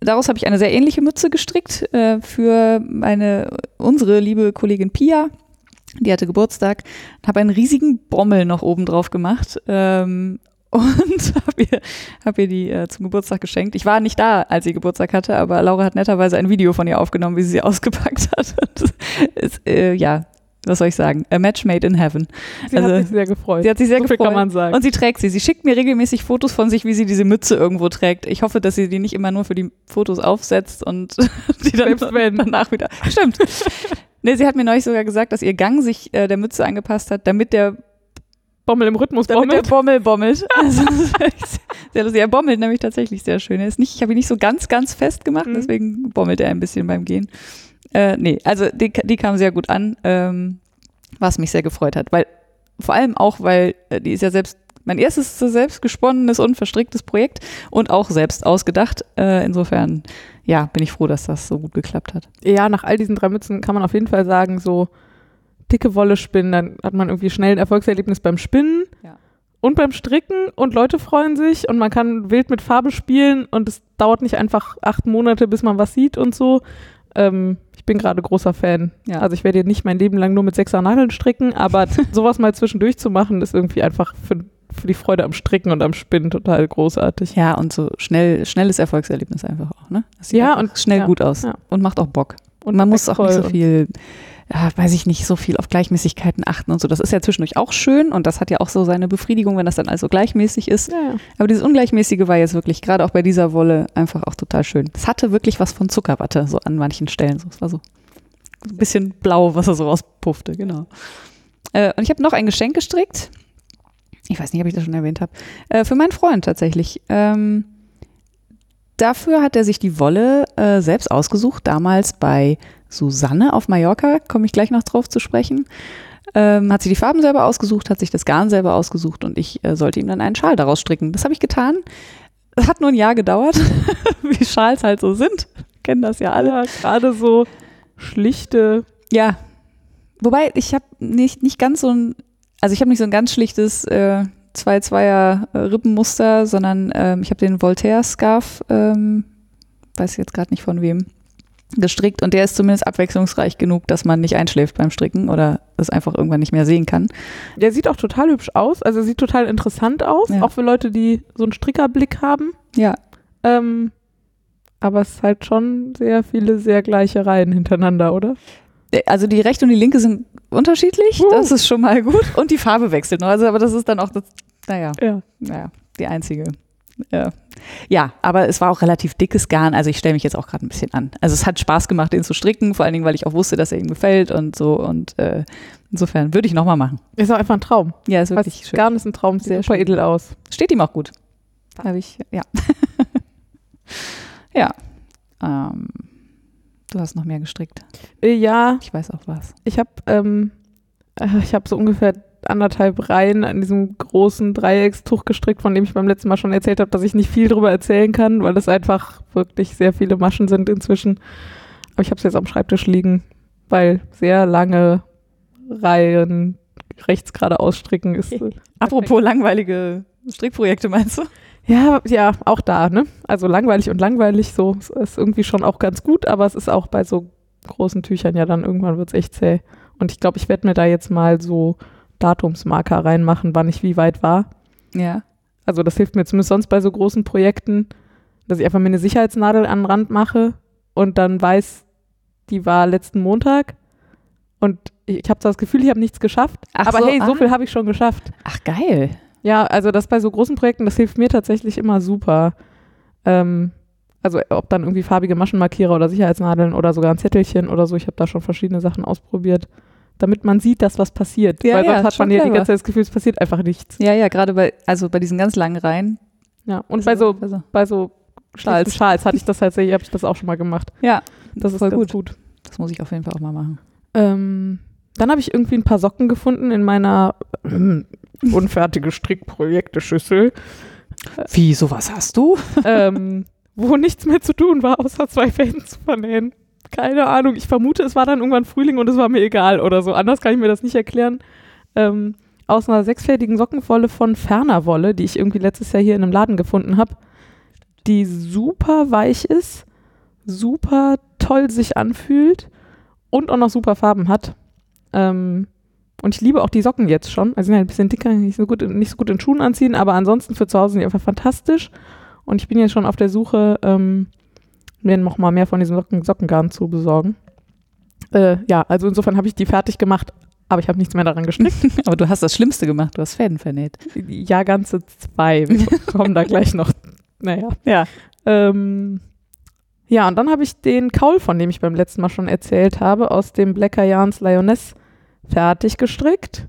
Daraus habe ich eine sehr ähnliche Mütze gestrickt äh, für meine, unsere liebe Kollegin Pia. Die hatte Geburtstag. Habe einen riesigen Bommel noch oben drauf gemacht. Ähm, [laughs] und habe ihr, hab ihr die äh, zum Geburtstag geschenkt. Ich war nicht da, als sie Geburtstag hatte, aber Laura hat netterweise ein Video von ihr aufgenommen, wie sie sie [laughs] ausgepackt hat. Und es, äh, ja, was soll ich sagen? A match made in heaven. Sie Also, hat sich sehr gefreut. Sie hat sich sehr so gefreut. kann man sagen. Und sie trägt sie. Sie schickt mir regelmäßig Fotos von sich, wie sie diese Mütze irgendwo trägt. Ich hoffe, dass sie die nicht immer nur für die Fotos aufsetzt und [laughs] die dann danach wieder. Stimmt. nee, sie hat mir neulich sogar gesagt, dass ihr Gang sich äh, der Mütze angepasst hat, damit der, Bommel im Rhythmus damit bommelt. der Bommel bommelt. [laughs] Also, sehr lustig. Er bommelt nämlich tatsächlich sehr schön. Er ist nicht, ich habe ihn nicht so ganz, ganz fest gemacht, Mhm. deswegen bommelt er ein bisschen beim Gehen. Äh, nee, also die, die kam sehr gut an, ähm, was mich sehr gefreut hat. Weil, vor allem auch, weil äh, die ist ja selbst mein erstes selbst gesponnenes und verstricktes Projekt und auch selbst ausgedacht. Äh, insofern, ja, bin ich froh, dass das so gut geklappt hat. Ja, nach all diesen drei Mützen kann man auf jeden Fall sagen, so dicke Wolle spinnen, dann hat man irgendwie schnell ein Erfolgserlebnis beim Spinnen Ja. und beim Stricken und Leute freuen sich und man kann wild mit Farbe spielen und es dauert nicht einfach acht Monate, bis man was sieht und so. Ähm, ich bin gerade großer Fan. Ja. Also ich werde jetzt nicht mein Leben lang nur mit sechser Nadeln stricken, aber [laughs] sowas mal zwischendurch zu machen, ist irgendwie einfach für, für die Freude am Stricken und am Spinnen total großartig. Ja, und so schnell, schnelles Erfolgserlebnis einfach auch, ne? Das sieht Ja, und- schnell ja, gut aus ja. und macht auch Bock. Und man muss auch nicht so viel, ja, weiß ich nicht, so viel auf Gleichmäßigkeiten achten und so. Das ist ja zwischendurch auch schön und das hat ja auch so seine Befriedigung, wenn das dann also gleichmäßig ist. Ja. Aber dieses Ungleichmäßige war jetzt wirklich, gerade auch bei dieser Wolle, einfach auch total schön. Es hatte wirklich was von Zuckerwatte, so an manchen Stellen. So, es war so ein bisschen blau, was er so rauspuffte, genau. Äh, und ich habe noch ein Geschenk gestrickt. Ich weiß nicht, ob ich das schon erwähnt habe. Äh, für meinen Freund tatsächlich. Ähm, dafür hat er sich die Wolle äh, selbst ausgesucht, damals bei Susanne auf Mallorca, komme ich gleich noch drauf zu sprechen. Ähm, hat sich die Farben selber ausgesucht, hat sich das Garn selber ausgesucht und ich äh, sollte ihm dann einen Schal daraus stricken. Das habe ich getan. Es hat nur ein Jahr gedauert, [laughs] wie Schals halt so sind. Kennen das ja alle. Ja, gerade so schlichte Ja. Wobei, ich habe nicht, nicht ganz so ein, also ich habe nicht so ein ganz schlichtes äh, 2-2er äh, Rippenmuster, sondern ähm, ich habe den Voltaire-Scarf, ähm, weiß jetzt gerade nicht von wem, gestrickt und der ist zumindest abwechslungsreich genug, dass man nicht einschläft beim Stricken oder es einfach irgendwann nicht mehr sehen kann. Der sieht auch total hübsch aus, also sieht total interessant aus, Ja. auch für Leute, die so einen Strickerblick haben. Ja, Ähm, aber es ist halt schon sehr viele sehr gleiche Reihen hintereinander, oder? also die rechte und die linke sind unterschiedlich, Uh. das ist schon mal gut und die Farbe wechselt noch, also aber das ist dann auch das, naja. Ja. naja, die einzige. Ja. ja, aber es war auch relativ dickes Garn, also ich stelle mich jetzt auch gerade ein bisschen an. Also es hat Spaß gemacht, den zu stricken, vor allen Dingen, weil ich auch wusste, dass er ihm gefällt und so und äh, insofern würde ich nochmal machen. Ist auch einfach ein Traum. Ja, ist Was, wirklich schön. Garn ist ein Traum, sieht Sehr super schön. edel aus. Steht ihm auch gut. Habe ich, ja. [laughs] ja. Ähm, du hast noch mehr gestrickt. Äh, ja, Ich weiß auch was. ich habe ähm, äh, ich habe so ungefähr anderthalb Reihen an diesem großen Dreieckstuch gestrickt, von dem ich beim letzten Mal schon erzählt habe, dass ich nicht viel drüber erzählen kann, weil es einfach wirklich sehr viele Maschen sind inzwischen. Aber ich habe es jetzt am Schreibtisch liegen, weil sehr lange Reihen rechts gerade ausstricken ist. [laughs] äh, Apropos langweilige Strickprojekte, meinst du? Ja, ja, auch da, ne? Also langweilig und langweilig, so ist irgendwie schon auch ganz gut, aber es ist auch bei so großen Tüchern ja dann irgendwann wird es echt zäh. Und ich glaube, ich werde mir da jetzt mal so Datumsmarker reinmachen, wann ich wie weit war. Ja. Also das hilft mir zumindest sonst bei so großen Projekten, dass ich einfach mir eine Sicherheitsnadel an den Rand mache und dann weiß, die war letzten Montag Und ich habe das Gefühl, ich habe nichts geschafft. Ach aber so, hey, so viel habe ich schon geschafft. Ach, geil. Ja, also das bei so großen Projekten, das hilft mir tatsächlich immer super. Ähm, also ob dann irgendwie farbige Maschenmarkierer oder Sicherheitsnadeln oder sogar ein Zettelchen oder so. Ich habe da schon verschiedene Sachen ausprobiert, damit man sieht, dass was passiert. Ja, Weil ja, sonst hat man ja die ganze Zeit das Gefühl, es passiert einfach nichts. Ja, ja, gerade bei, also bei diesen ganz langen Reihen. Ja, und bei so, Also, bei so Schals. Schals, hatte ich das tatsächlich, habe ich das auch schon mal gemacht. ja, Das ist Voll ganz gut. das muss ich auf jeden Fall auch mal machen. Ähm, dann habe ich irgendwie ein paar Socken gefunden in meiner ähm, [clears throat] unfertige Strickprojekte-Schüssel, Wie, sowas hast du? ähm, wo nichts mehr zu tun war, außer zwei Fäden zu vernähen. Keine Ahnung. Ich vermute, es war dann irgendwann Frühling und es war mir egal oder so. Anders kann ich mir das nicht erklären. Ähm, aus einer sechsfädigen Sockenwolle von Ferner Wolle, die ich irgendwie letztes Jahr hier in einem Laden gefunden habe, die super weich ist, super toll sich anfühlt und auch noch super Farben hat. Ähm, und ich liebe auch die Socken jetzt schon. Also sind halt ein bisschen dicker, nicht so gut, nicht so gut in Schuhen anziehen, aber ansonsten für zu Hause sind die einfach fantastisch. Und ich bin jetzt schon auf der Suche, ähm, mir noch mal mehr von diesem Socken Sockengarn zu besorgen. Äh, ja, also insofern habe ich die fertig gemacht, aber ich habe nichts mehr daran gestrickt. [laughs] Aber du hast das Schlimmste gemacht, du hast Fäden vernäht. ja, ganze zwei. Wir [laughs] kommen da gleich noch. Naja. Ja. Ähm, ja, und dann habe ich den Kaul, von dem ich beim letzten Mal schon erzählt habe, aus dem Blacker Yarns Lioness fertig gestrickt.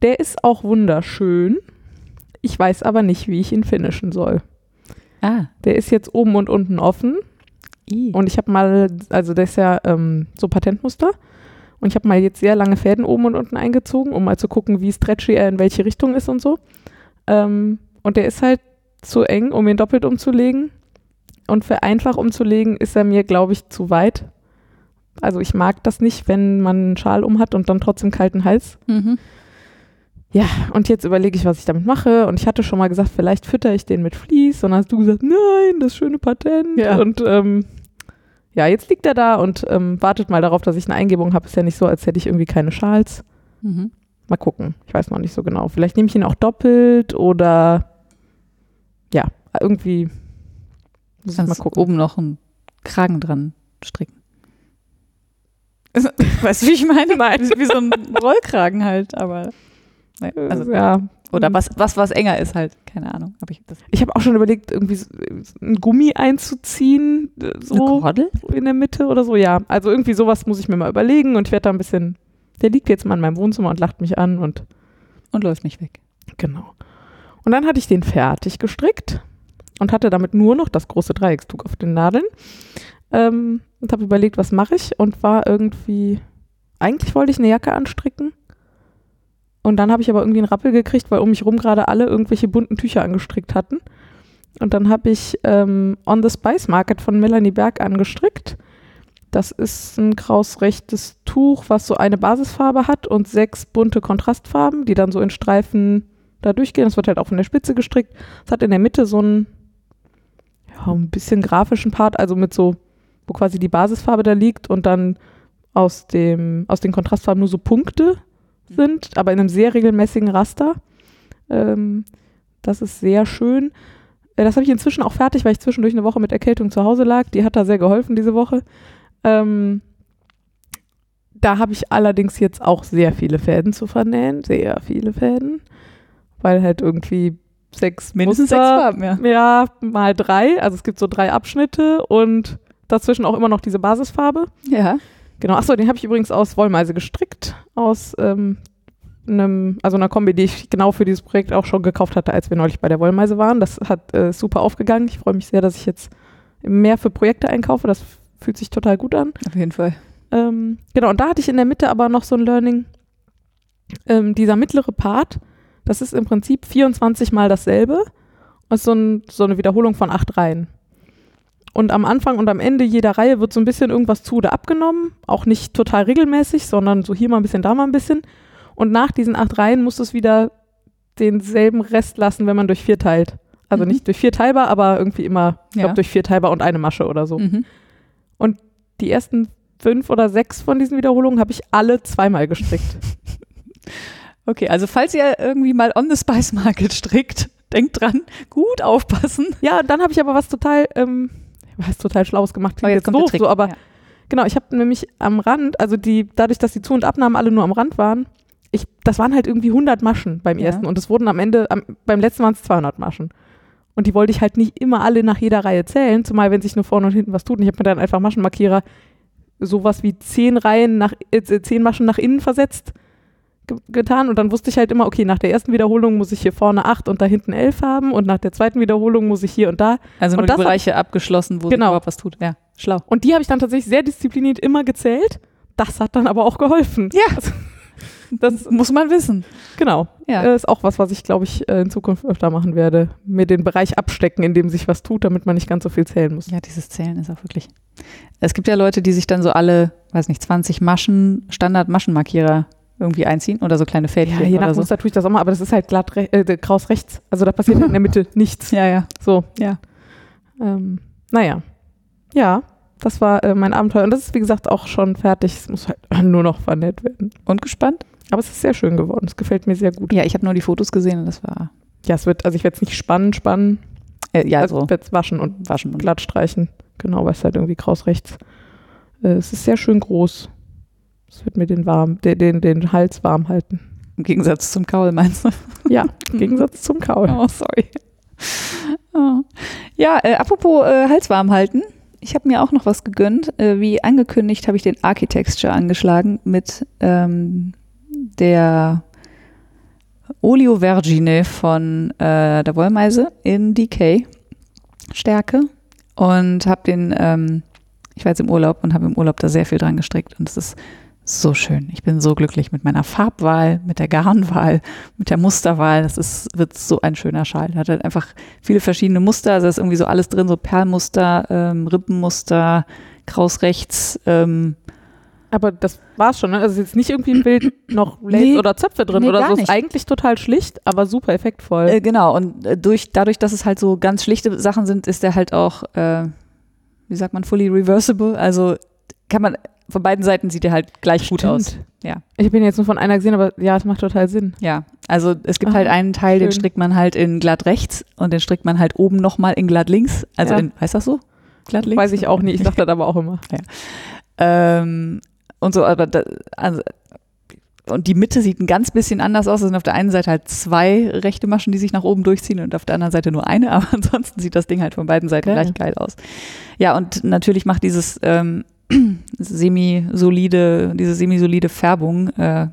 Der ist auch wunderschön. Ich weiß aber nicht, wie ich ihn finishen soll. Ah, Der ist jetzt oben und unten offen. I. Und ich habe mal, also der ist ja ähm, so Patentmuster. Und ich habe mal jetzt sehr lange Fäden oben und unten eingezogen, um mal zu gucken, wie stretchy er in welche Richtung ist und so. Ähm, und der ist halt zu eng, um ihn doppelt umzulegen. Und für einfach umzulegen ist er mir, glaube ich, zu weit. Also ich mag das nicht, wenn man einen Schal um hat und dann trotzdem kalten Hals. Mhm. Ja, und jetzt überlege ich, was ich damit mache. Und ich hatte schon mal gesagt, vielleicht fütter ich den mit Vlies. Und dann hast du gesagt, nein, das schöne Patent. Ja. Und ähm, ja, jetzt liegt er da und ähm, wartet mal darauf, dass ich eine Eingebung habe. Ist ja nicht so, als hätte ich irgendwie keine Schals. Mhm. Mal gucken. Ich weiß noch nicht so genau. Vielleicht nehme ich ihn auch doppelt oder ja, irgendwie muss ich mal gucken. oben noch einen Kragen dran stricken. [laughs] Weißt du, wie ich meine? Nein. Wie, wie so ein Rollkragen halt, aber. naja, Also, ja. Oder was, was, was enger ist halt, keine Ahnung. Aber ich das Ich habe auch schon überlegt, irgendwie so, ein Gummi einzuziehen, äh, eine so Kordel? in der Mitte oder so. Ja, also irgendwie sowas muss ich mir mal überlegen und ich werde da ein bisschen. Der liegt jetzt mal in meinem Wohnzimmer und lacht mich an und Und läuft nicht weg. genau. Und dann hatte ich den fertig gestrickt und hatte damit nur noch das große Dreieckstuch auf den Nadeln. Ähm, und habe überlegt, was mache ich und war irgendwie. Eigentlich wollte ich eine Jacke anstricken. Und dann habe ich aber irgendwie einen Rappel gekriegt, weil um mich rum gerade alle irgendwelche bunten Tücher angestrickt hatten. Und dann habe ich ähm, On the Spice Market von Melanie Berg angestrickt. Das ist ein krausrechtes Tuch, was so eine Basisfarbe hat und sechs bunte Kontrastfarben, die dann so in Streifen da durchgehen. Das wird halt auch von der Spitze gestrickt. Es hat in der Mitte so einen, ja, ein bisschen grafischen Part, also mit so, wo quasi die Basisfarbe da liegt und dann aus, dem, aus den Kontrastfarben nur so Punkte sind, aber in einem sehr regelmäßigen Raster. Ähm, das ist sehr schön. Äh, Das habe ich inzwischen auch fertig, weil ich zwischendurch eine Woche mit Erkältung zu Hause lag. Die hat da sehr geholfen diese Woche. Ähm, da habe ich allerdings jetzt auch sehr viele Fäden zu vernähen, sehr viele Fäden, weil halt irgendwie sechs Mindestens Muster, sechs Farben, ja. ja, mal drei. Also es gibt so drei Abschnitte und dazwischen auch immer noch diese Basisfarbe. Ja. Genau, achso, den habe ich übrigens aus Wollmeise gestrickt, aus ähm, einem, also einer Kombi, die ich genau für dieses Projekt auch schon gekauft hatte, als wir neulich bei der Wollmeise waren. Das hat äh, super aufgegangen. Ich freue mich sehr, dass ich jetzt mehr für Projekte einkaufe. Das fühlt sich total gut an. Auf jeden Fall. Ähm, genau, und da hatte ich in der Mitte aber noch so ein Learning. Ähm, dieser mittlere Part, das ist im Prinzip 24 mal dasselbe. Das ist so, ein, so eine Wiederholung von acht Reihen. Und am Anfang und am Ende jeder Reihe wird so ein bisschen irgendwas zu oder abgenommen. Auch nicht total regelmäßig, sondern so hier mal ein bisschen, da mal ein bisschen. Und nach diesen acht Reihen muss es wieder denselben Rest lassen, wenn man durch vier teilt. Also Mhm. nicht durch vier teilbar, aber irgendwie immer, ich Ja. glaube, durch vier teilbar und eine Masche oder so. Mhm. Die ersten fünf oder sechs von diesen Wiederholungen habe ich alle zweimal gestrickt. [laughs] Okay, also falls ihr irgendwie mal on the Spice Market strickt, [laughs] denkt dran, gut aufpassen. Ja, dann habe ich aber was total, ähm, was total Schlaues gemacht. Oh, jetzt Klingt der doof. So, aber ja. Genau, ich habe nämlich am Rand, also die, dadurch, dass die Zu- und Abnahmen alle nur am Rand waren, ich, das waren halt irgendwie 100 Maschen beim Ja. ersten und es wurden am Ende, am, beim letzten waren es 200 Maschen. Und die wollte ich halt nicht immer alle nach jeder Reihe zählen, zumal wenn sich nur vorne und hinten was tut. Und ich habe mir dann einfach Maschenmarkierer sowas wie zehn Reihen nach, äh, zehn Maschen nach innen versetzt ge getan und dann wusste ich halt immer, okay, nach der ersten Wiederholung muss ich hier vorne acht und da hinten elf haben und nach der zweiten Wiederholung muss ich hier und da. Also nur Und die Bereiche abgeschlossen, wo Genau. überhaupt was tut. Ja, schlau. Und die habe ich dann tatsächlich sehr diszipliniert immer gezählt. Das hat dann aber auch geholfen. Ja. Das, [laughs] Muss man wissen. genau. Ja. Äh, Ist auch was, was ich, glaube ich, äh, in Zukunft öfter machen werde. Mir den Bereich abstecken, in dem sich was tut, damit man nicht ganz so viel zählen muss. Ja, dieses Zählen ist auch wirklich. Es gibt ja Leute, die sich dann so alle, weiß nicht, 20 Maschen, Standard-Maschenmarkierer irgendwie einziehen oder so kleine Fädchen Ja, je nach oder so. Muster tue ich das auch mal, aber das ist halt glatt äh, kraus rechts. Also da passiert in der Mitte [laughs] nichts. Ja, ja. So. Ja. Ähm, naja. Ja, das war äh, mein Abenteuer. Und das ist, wie gesagt, auch schon fertig. Es muss halt [laughs] nur noch vernäht werden. Und gespannt? Aber es ist sehr schön geworden. Es gefällt mir sehr gut. Ja, ich habe nur die Fotos gesehen und das war. Ja, es wird, also ich werde es nicht spannen, spannen. Äh, ja, also so ich werde es waschen und waschen und glatt streichen. Genau, weil es halt irgendwie kraus rechts. Äh, es ist sehr schön groß. Es wird mir den, warm, den, den, den Hals warm halten. im Gegensatz zum Kaul, meinst du? Ja, im Gegensatz zum Kaul. Oh, sorry. Oh. Ja, äh, apropos äh, Hals warm halten. Ich habe mir auch noch was gegönnt. Äh, wie angekündigt habe ich den Architecture angeschlagen mit ähm, der Olio Vergine von äh, der Wollmeise in DK Stärke und habe den, ähm, ich war jetzt im Urlaub und habe im Urlaub da sehr viel dran gestrickt und es ist so schön. Ich bin so glücklich mit meiner Farbwahl, mit der Garnwahl, mit der Musterwahl. Das ist, wird so ein schöner Schal. Der hat halt einfach viele verschiedene Muster. Also da ist irgendwie so alles drin, so Perlmuster, ähm, Rippenmuster, Kraus rechts, ähm, Aber das war's schon, ne? Also es ist jetzt nicht irgendwie im Bild [clears throat] noch Lace Nee. oder Zöpfe drin Nee, oder so. Ist nicht. eigentlich total schlicht, aber super effektvoll. Äh, genau, und äh, durch, dadurch, dass es halt so ganz schlichte Sachen sind, ist der halt auch, äh, wie sagt man, fully reversible. Also kann man, von beiden Seiten sieht er halt gleich gut Stimmt. aus. Ja. Ich bin jetzt nur von einer gesehen, aber ja, es macht total Sinn. Ja, also es gibt Ah, halt einen Teil, den schön. strickt man halt in glatt rechts und den strickt man halt oben nochmal in glatt links. Also Ja. in, heißt das so? Glatt links? Weiß ich auch nicht. Ich dachte [laughs] das aber auch immer. Ähm, und so, aber da, also, und die Mitte sieht ein ganz bisschen anders aus. Es sind auf der einen Seite halt zwei rechte Maschen, die sich nach oben durchziehen und auf der anderen Seite nur eine, [laughs] aber ansonsten sieht das Ding halt von beiden Seiten Geil. gleich geil aus. Ja, und natürlich macht dieses ähm, [clears throat] semi-solide, diese semi-solide Färbung äh,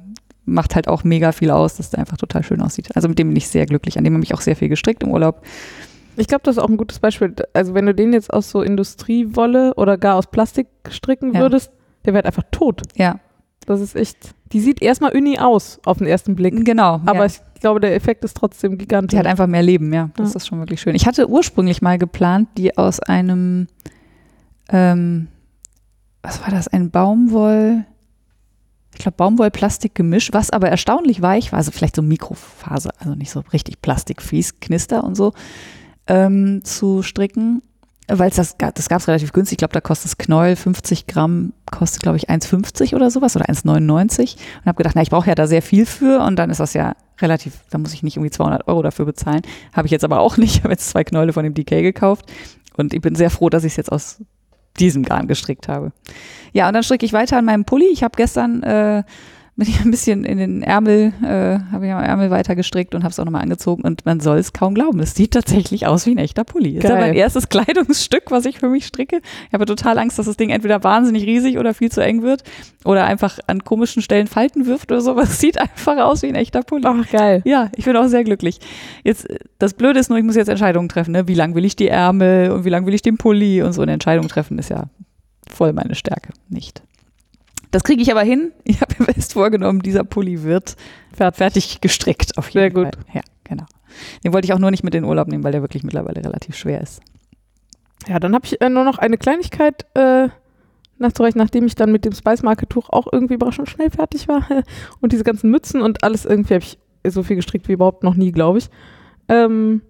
macht halt auch mega viel aus, dass der einfach total schön aussieht. Also mit dem bin ich sehr glücklich. An dem habe ich auch sehr viel gestrickt im Urlaub. Ich glaube, das ist auch ein gutes Beispiel. Also wenn du den jetzt aus so Industriewolle oder gar aus Plastik stricken Ja. würdest, der wäre einfach tot. Ja, Das ist echt. Die sieht erstmal uni aus auf den ersten Blick. genau. Aber ja. ich glaube, der Effekt ist trotzdem gigantisch. Die hat einfach mehr Leben, ja. Das Ja. ist schon wirklich schön. Ich hatte ursprünglich mal geplant, die aus einem, ähm, was war das, ein Baumwoll, ich glaube Baumwoll-Plastik-Gemisch, was aber erstaunlich weich war, also vielleicht so Mikrofaser, also nicht so richtig Plastikfies, Knister und so, ähm, zu stricken. Weil das, das gab es relativ günstig. Ich glaube, da kostet das Knäuel 50 Gramm, kostet, glaube ich, 1,50 oder sowas oder 1,99. Und habe gedacht, na, ich brauche ja da sehr viel für und dann ist das ja relativ, da muss ich nicht irgendwie 200 Euro dafür bezahlen. Habe ich jetzt aber auch nicht. Ich habe jetzt zwei Knäule von dem DK gekauft und ich bin sehr froh, dass ich es jetzt aus diesem Garn gestrickt habe. Ja, und dann stricke ich weiter an meinem Pulli. Ich habe gestern äh, bin ich ein bisschen in den Ärmel, äh, habe ich am Ärmel weiter gestrickt und habe es auch nochmal angezogen und man soll es kaum glauben. Es sieht tatsächlich aus wie ein echter Pulli. Ist ja Geil. mein erstes Kleidungsstück, was ich für mich stricke. Ich habe total Angst, dass das Ding entweder wahnsinnig riesig oder viel zu eng wird oder einfach an komischen Stellen Falten wirft oder so. Es sieht einfach aus wie ein echter Pulli. Ach, geil. Ja, ich bin auch sehr glücklich. Jetzt, das Blöde ist nur, ich muss jetzt Entscheidungen treffen. Ne? Wie lang will ich die Ärmel und wie lang will ich den Pulli und so eine Entscheidung treffen ist ja voll meine Stärke. Nicht. Das kriege ich aber hin. Ich habe mir fest vorgenommen, dieser Pulli wird fertig gestrickt auf jeden Sehr gut. Fall. Ja, genau. Den wollte ich auch nur nicht mit in den Urlaub nehmen, weil der wirklich mittlerweile relativ schwer ist. Ja, dann habe ich äh, nur noch eine Kleinigkeit äh, nachzureichen, nachdem ich dann mit dem Spice Market Tuch auch irgendwie überraschend schnell fertig war. [laughs] Und diese ganzen Mützen und alles irgendwie habe ich so viel gestrickt wie überhaupt noch nie, glaube ich. Ähm,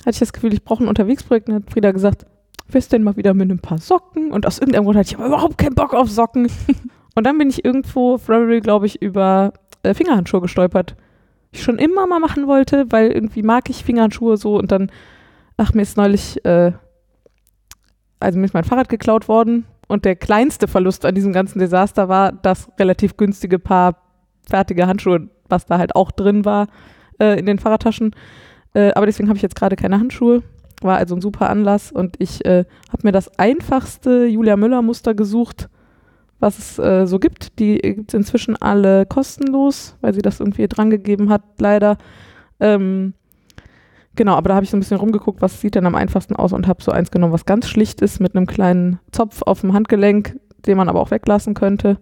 hatte ich das Gefühl, ich brauche ein Unterwegsprojekt. Und dann hat Frieda gesagt, willst du denn mal wieder mit ein paar Socken? Und aus irgendeinem Grund hatte ich aber überhaupt keinen Bock auf Socken. [laughs] und dann bin ich irgendwo, Ravelry, glaube ich, über äh, Fingerhandschuhe gestolpert. Ich schon immer mal machen wollte, weil irgendwie mag ich Fingerhandschuhe so und dann, ach, mir ist neulich, äh, also mir ist mein Fahrrad geklaut worden und der kleinste Verlust an diesem ganzen Desaster war das relativ günstige Paar fertige Handschuhe, was da halt auch drin war äh, in den Fahrradtaschen. Äh, aber deswegen habe ich jetzt gerade keine Handschuhe. War also ein super Anlass und ich äh, habe mir das einfachste Julia Müller Muster gesucht, was es äh, so gibt. Die gibt es inzwischen alle kostenlos, weil sie das irgendwie drangegeben hat, leider. Ähm, genau, aber da habe ich so ein bisschen rumgeguckt, was sieht denn am einfachsten aus und habe so eins genommen, was ganz schlicht ist, mit einem kleinen Zopf auf dem Handgelenk, den man aber auch weglassen könnte.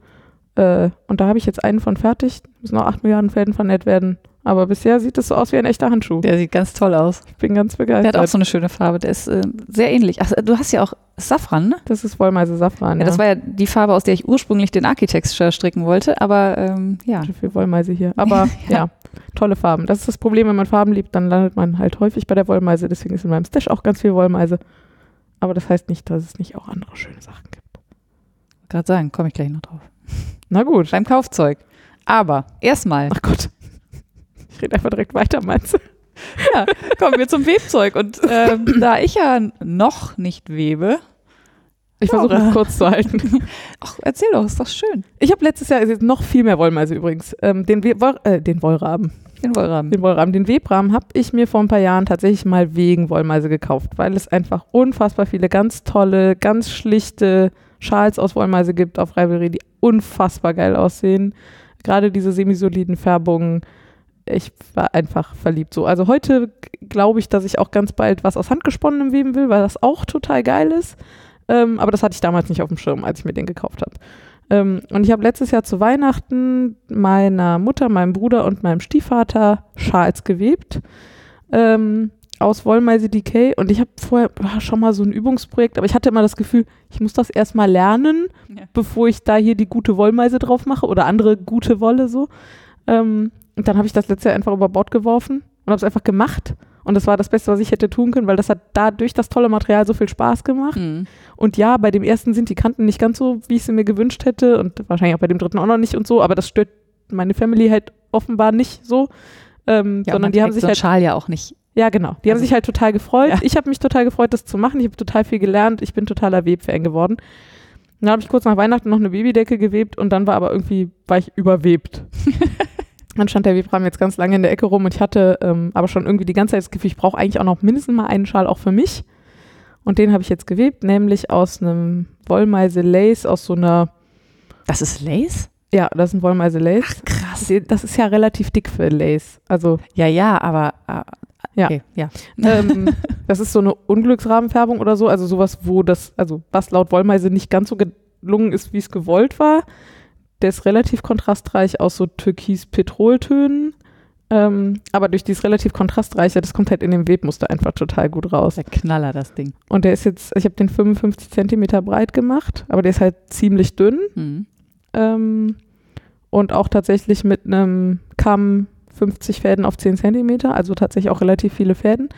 Äh, und da habe ich jetzt einen von fertig. Müssen noch 8 Milliarden Fäden vernäht werden. Aber bisher sieht es so aus wie ein echter Handschuh. Der sieht ganz toll aus. Ich bin ganz begeistert. Der hat auch so eine schöne Farbe. Der ist äh, sehr ähnlich. Ach, du hast ja auch Safran, ne? das ist Wollmeise Safran. Ja, das war ja die Farbe, aus der ich ursprünglich den Architecture stricken wollte. Aber ähm, ja. Schon viel Wollmeise hier. [laughs] Aber ja. Ja. tolle Farben. Das ist das Problem, wenn man Farben liebt, dann landet man halt häufig bei der Wollmeise. Deswegen ist in meinem Stash auch ganz viel Wollmeise. Aber das heißt nicht, dass es nicht auch andere schöne Sachen gibt. Gerade sagen, komme ich gleich noch drauf. Na gut. Beim Kaufzeug. Aber erstmal Ach Gott. Ich rede einfach direkt weiter, meinst du? [laughs] ja, kommen wir zum Webzeug. Und ähm, [laughs] da ich ja noch nicht webe, Ich versuche es kurz zu halten. [laughs] ach, erzähl doch, ist doch schön. Ich habe letztes Jahr noch viel mehr Wollmeise übrigens. Ähm, den, We äh, den Wollraben. Den Wollrahmen. Den Wollrahmen. Den Webrahmen habe ich mir vor ein paar Jahren tatsächlich mal wegen Wollmeise gekauft, weil es einfach unfassbar viele ganz tolle, ganz schlichte Schals aus Wollmeise gibt auf Ravelry, die unfassbar geil aussehen. Gerade diese semisoliden Färbungen. Ich war einfach verliebt so. Also heute glaube ich, dass ich auch ganz bald was aus Handgesponnenem weben will, weil das auch total geil ist. Ähm, aber das hatte ich damals nicht auf dem Schirm, als ich mir den gekauft habe. Ähm, und ich habe letztes Jahr zu Weihnachten meiner Mutter, meinem Bruder und meinem Stiefvater Schals gewebt ähm, aus Wollmeise Decay. Und ich habe vorher war schon mal so ein Übungsprojekt, aber ich hatte immer das Gefühl, ich muss das erstmal lernen, Ja. bevor ich da hier die gute Wollmeise drauf mache oder andere gute Wolle so. Ähm, und dann habe ich das letzte Jahr einfach über Bord geworfen und habe es einfach gemacht. Und das war das Beste, was ich hätte tun können, weil das hat dadurch das tolle Material so viel Spaß gemacht. Mhm. Und ja, bei dem ersten sind die Kanten nicht ganz so, wie ich sie mir gewünscht hätte und wahrscheinlich auch bei dem dritten auch noch nicht und so, aber das stört meine Family halt offenbar nicht so, ähm, Ja, sondern die haben sich so halt, Schal ja auch nicht. ja genau, die haben Also- sich halt total gefreut. Ja. Ich habe mich total gefreut, das zu machen. Ich habe total viel gelernt. Ich bin totaler Webfan geworden. Dann habe ich kurz nach Weihnachten noch eine Babydecke gewebt und dann war aber irgendwie, war ich überwebt. [laughs] Dann stand der Webrahmen jetzt ganz lange in der Ecke rum und ich hatte ähm, aber schon irgendwie die ganze Zeit das Gefühl, ich brauche eigentlich auch noch mindestens mal einen Schal auch für mich. Und den habe ich jetzt gewebt, nämlich aus einem Wollmeise Lace, aus so einer, Das ist Lace? ja, das ist ein Wollmeise Lace. Krass. Das ist ja relativ dick für Lace. Also, Ja, ja, aber äh, Ja. okay, ja. ähm, das ist so eine Unglücksrahmenfärbung oder so, also sowas, wo das, also was laut Wollmeise nicht ganz so gelungen ist, wie es gewollt war. Der ist relativ kontrastreich aus so türkis-petroltönen. Ähm, aber durch dieses relativ kontrastreiche, das kommt halt in dem Webmuster einfach total gut raus. Der Knaller, das Ding. Und der ist jetzt, ich habe den 55 Zentimeter breit gemacht, aber der ist halt ziemlich dünn. Mhm. Ähm, und auch tatsächlich mit einem Kamm 50 Fäden auf 10 Zentimeter, also tatsächlich auch relativ viele Fäden.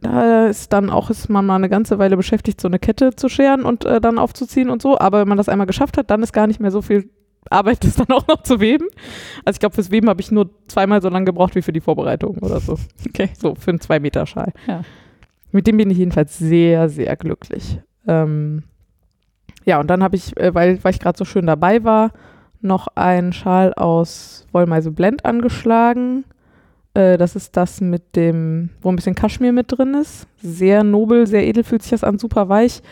Da ist dann auch, ist man mal eine ganze Weile beschäftigt, so eine Kette zu scheren und äh, dann aufzuziehen und so. Aber wenn man das einmal geschafft hat, dann ist gar nicht mehr so viel Arbeit, das dann auch noch zu weben. Also ich glaube, fürs Weben habe ich nur zweimal so lange gebraucht wie für die Vorbereitung oder so. [laughs] Okay. So für einen 2 Meter Schal. Ja. Mit dem bin ich jedenfalls sehr, sehr glücklich. Ähm, ja, und dann habe ich, äh, weil, weil ich gerade so schön dabei war, noch einen Schal aus Wollmeise Blend angeschlagen. Äh, das ist das mit dem, wo ein bisschen Kaschmir mit drin ist. Sehr nobel, sehr edel fühlt sich das an, super weich.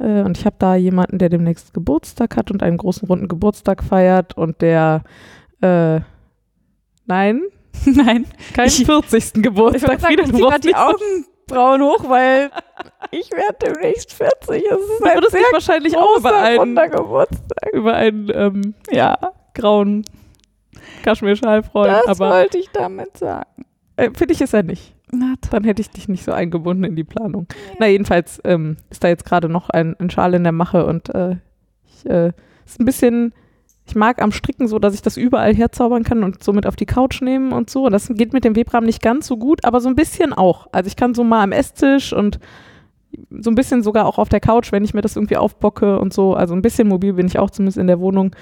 Äh, und ich habe da jemanden, der demnächst Geburtstag hat und einen großen runden Geburtstag feiert und der, äh, nein, [laughs] Nein. keinen Ich- 40. Geburtstag. Frieda, du brauchst die Augenbrauen hoch, weil [laughs] ich werde demnächst 40. Es ist Du würdest dich wahrscheinlich auch über einen, Geburtstag. über einen ähm, Ja, grauen Kaschmirschal freuen, das aber wollte ich damit sagen. äh, finde ich es ja nicht. Dann hätte ich dich nicht so eingebunden in die Planung. Na, jedenfalls ähm, ist da jetzt gerade noch ein, ein Schal in der Mache und äh, ich, äh, ist ein bisschen, ich mag am Stricken so, dass ich das überall herzaubern kann und somit auf die Couch nehmen und so. Und das geht mit dem Webrahmen nicht ganz so gut, aber so ein bisschen auch. Also ich kann so mal am Esstisch und so ein bisschen sogar auch auf der Couch, wenn ich mir das irgendwie aufbocke und so. Also ein bisschen mobil bin ich auch zumindest in der Wohnung.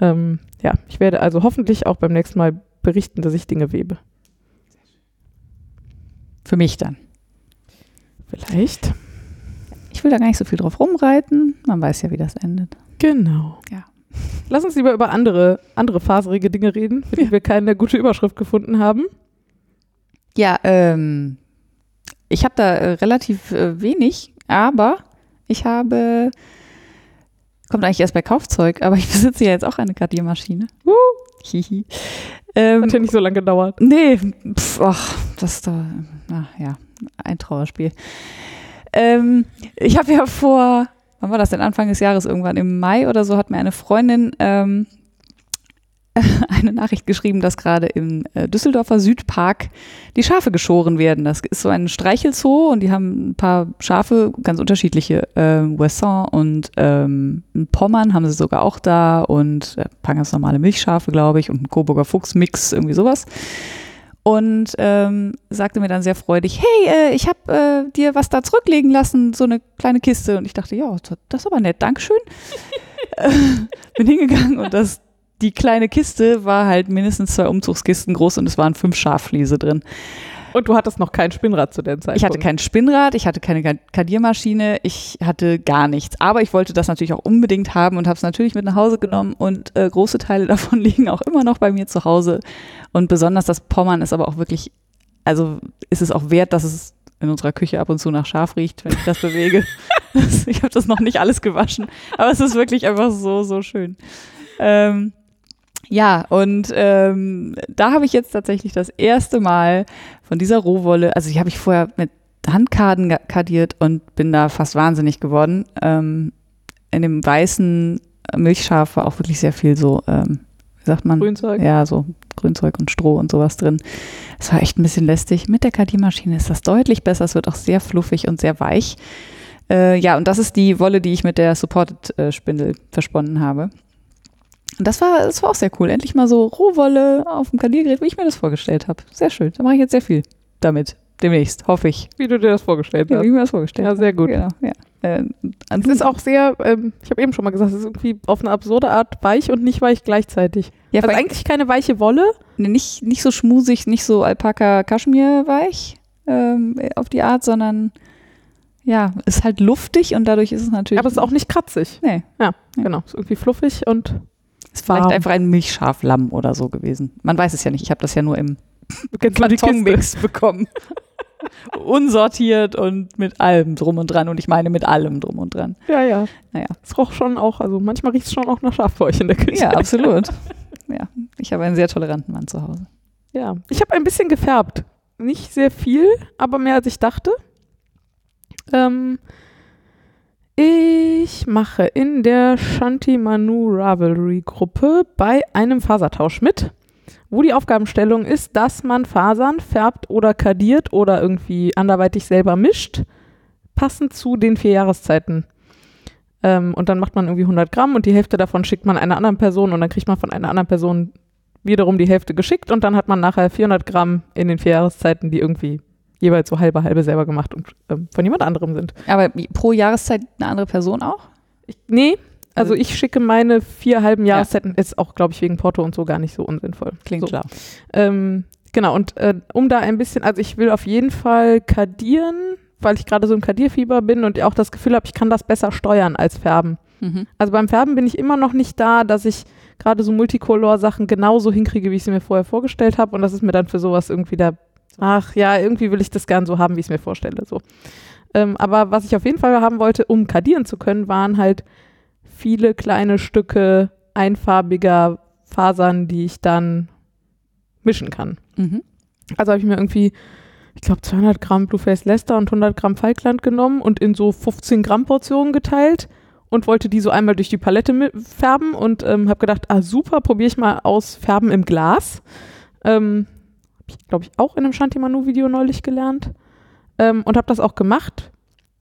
Ähm, ja, ich werde also hoffentlich auch beim nächsten Mal berichten, dass ich Dinge webe. Für mich dann. Vielleicht. ich will da gar nicht so viel drauf rumreiten. Man weiß ja, wie das endet. Genau. Ja. Lass uns lieber über andere, andere faserige Dinge reden, für die Ja. wir keine gute Überschrift gefunden haben. Ja, ähm, ich habe da äh, relativ äh, wenig, aber ich habe, kommt eigentlich erst bei Kaufzeug, aber ich besitze ja jetzt auch eine Kartiermaschine. Uh. Hihi. Ähm, Hat ja nicht so lange gedauert. Nee, pf, ach, das doch, ach ja, ein Trauerspiel. Ähm, ich habe ja vor, wann war das denn, Anfang des Jahres, irgendwann im Mai oder so, hat mir eine Freundin ähm, [laughs] eine Nachricht geschrieben, dass gerade im äh, Düsseldorfer Südpark die Schafe geschoren werden. Das ist so ein Streichelzoo und die haben ein paar Schafe, ganz unterschiedliche. Ähm, Wesson und ähm, Pommern haben sie sogar auch da und äh, ein paar ganz normale Milchschafe, glaube ich, und ein Coburger Fuchsmix, irgendwie sowas. Und ähm, sagte mir dann sehr freudig, hey, äh, ich habe äh, dir was da zurücklegen lassen, so eine kleine Kiste. Und ich dachte, ja, das ist aber nett, Dankeschön. [laughs] Äh, Bin hingegangen und das, die kleine Kiste war halt mindestens zwei Umzugskisten groß und es waren fünf Schaffliese drin. Und du hattest noch kein Spinnrad zu der Zeit. Ich hatte kein Spinnrad, ich hatte keine Ka- Kadiermaschine, ich hatte gar nichts. Aber ich wollte das natürlich auch unbedingt haben und habe es natürlich mit nach Hause genommen und äh, große Teile [laughs] davon liegen auch immer noch bei mir zu Hause. Und besonders das Pommern ist aber auch wirklich, also ist es auch wert, dass es in unserer Küche ab und zu nach Schaf riecht, wenn ich das bewege. [laughs] [laughs] Ich habe das noch nicht alles gewaschen, aber es ist wirklich einfach so, so schön. Ähm, ja, und ähm, da habe ich jetzt tatsächlich das erste Mal von dieser Rohwolle, also die habe ich vorher mit Handkarten kardiert und bin da fast wahnsinnig geworden. Ähm, in dem weißen Milchschaf war auch wirklich sehr viel so, ähm, wie sagt man? Grünzeug. Ja, so Grünzeug und Stroh und sowas drin. Es war echt ein bisschen lästig. Mit der Kardiermaschine ist das deutlich besser. Es wird auch sehr fluffig und sehr weich. Äh, ja, und das ist die Wolle, die ich mit der Supported-Spindel versponnen habe. Und das war, das war auch sehr cool. Endlich mal so Rohwolle auf dem Kardiergerät, wie ich mir das vorgestellt habe. Sehr schön. Da mache ich jetzt sehr viel damit. Demnächst, hoffe ich. Wie du dir das vorgestellt Ja, hast. wie ich mir das vorgestellt Ja, sehr gut. Genau, ja. Äh, Es ist auch sehr, ähm, ich habe eben schon mal gesagt, es ist irgendwie auf eine absurde Art weich und nicht weich gleichzeitig. ja, also eigentlich keine weiche Wolle. nicht, nicht so schmusig, nicht so Alpaka-Kaschmir-weich ähm, auf die Art, sondern ja, ist halt luftig und dadurch ist es natürlich. Aber es ist auch nicht kratzig. Nee, Ja, Ja. genau. Ist irgendwie fluffig und ist vielleicht einfach ein Milchschaflamm oder so gewesen. Man weiß es ja nicht. Ich habe das ja nur im? [laughs] Kartonmix [laughs] bekommen. [laughs] Unsortiert und mit allem drum und dran. Und ich meine mit allem drum und dran. Ja, ja. Naja. Es roch schon auch, also manchmal riecht es schon auch nach Schaf bei euch in der Küche. Ja, absolut. ja, ich habe einen sehr toleranten Mann zu Hause. Ja, ich habe ein bisschen gefärbt. Nicht sehr viel, aber mehr als ich dachte. Ähm, ich mache in der Shanti Manu Ravelry Gruppe bei einem Fasertausch mit, wo die Aufgabenstellung ist, dass man Fasern färbt oder kadiert oder irgendwie anderweitig selber mischt, passend zu den vier Jahreszeiten. Ähm, und dann macht man irgendwie 100 Gramm und die Hälfte davon schickt man einer anderen Person und dann kriegt man von einer anderen Person wiederum die Hälfte geschickt und dann hat man nachher 400 Gramm in den vier Jahreszeiten, die irgendwie jeweils so halbe halbe selber gemacht und ähm, von jemand anderem sind. Aber pro Jahreszeit eine andere Person auch? Ich, nee, also Also- ich schicke meine vier halben Ja. Jahreszeiten, ist auch, glaube ich, wegen Porto und so gar nicht so unsinnvoll. Klingt so. klar. Ähm, genau, und äh, um da ein bisschen, also ich will auf jeden Fall kadieren, weil ich gerade so im Kadierfieber bin und auch das Gefühl habe, ich kann das besser steuern als färben. Mhm. Also beim Färben bin ich immer noch nicht da, dass ich gerade so Multicolor-Sachen genauso hinkriege, wie ich sie mir vorher vorgestellt habe. Und das ist mir dann für sowas irgendwie da, ach ja, irgendwie will ich das gern so haben, wie ich es mir vorstelle. So. Ähm, aber was ich auf jeden Fall haben wollte, um kadieren zu können, waren halt viele kleine Stücke einfarbiger Fasern, die ich dann mischen kann. Mhm. Also habe ich mir irgendwie, ich glaube, 200 Gramm Blueface Leicester und 100 Gramm Falkland genommen und in so 15 Gramm Portionen geteilt und wollte die so einmal durch die Palette färben und ähm, habe gedacht, ah super, probiere ich mal aus Färben im Glas. Ähm, habe ich, glaube ich, auch in einem Shanti Manu Video neulich gelernt ähm, und habe das auch gemacht.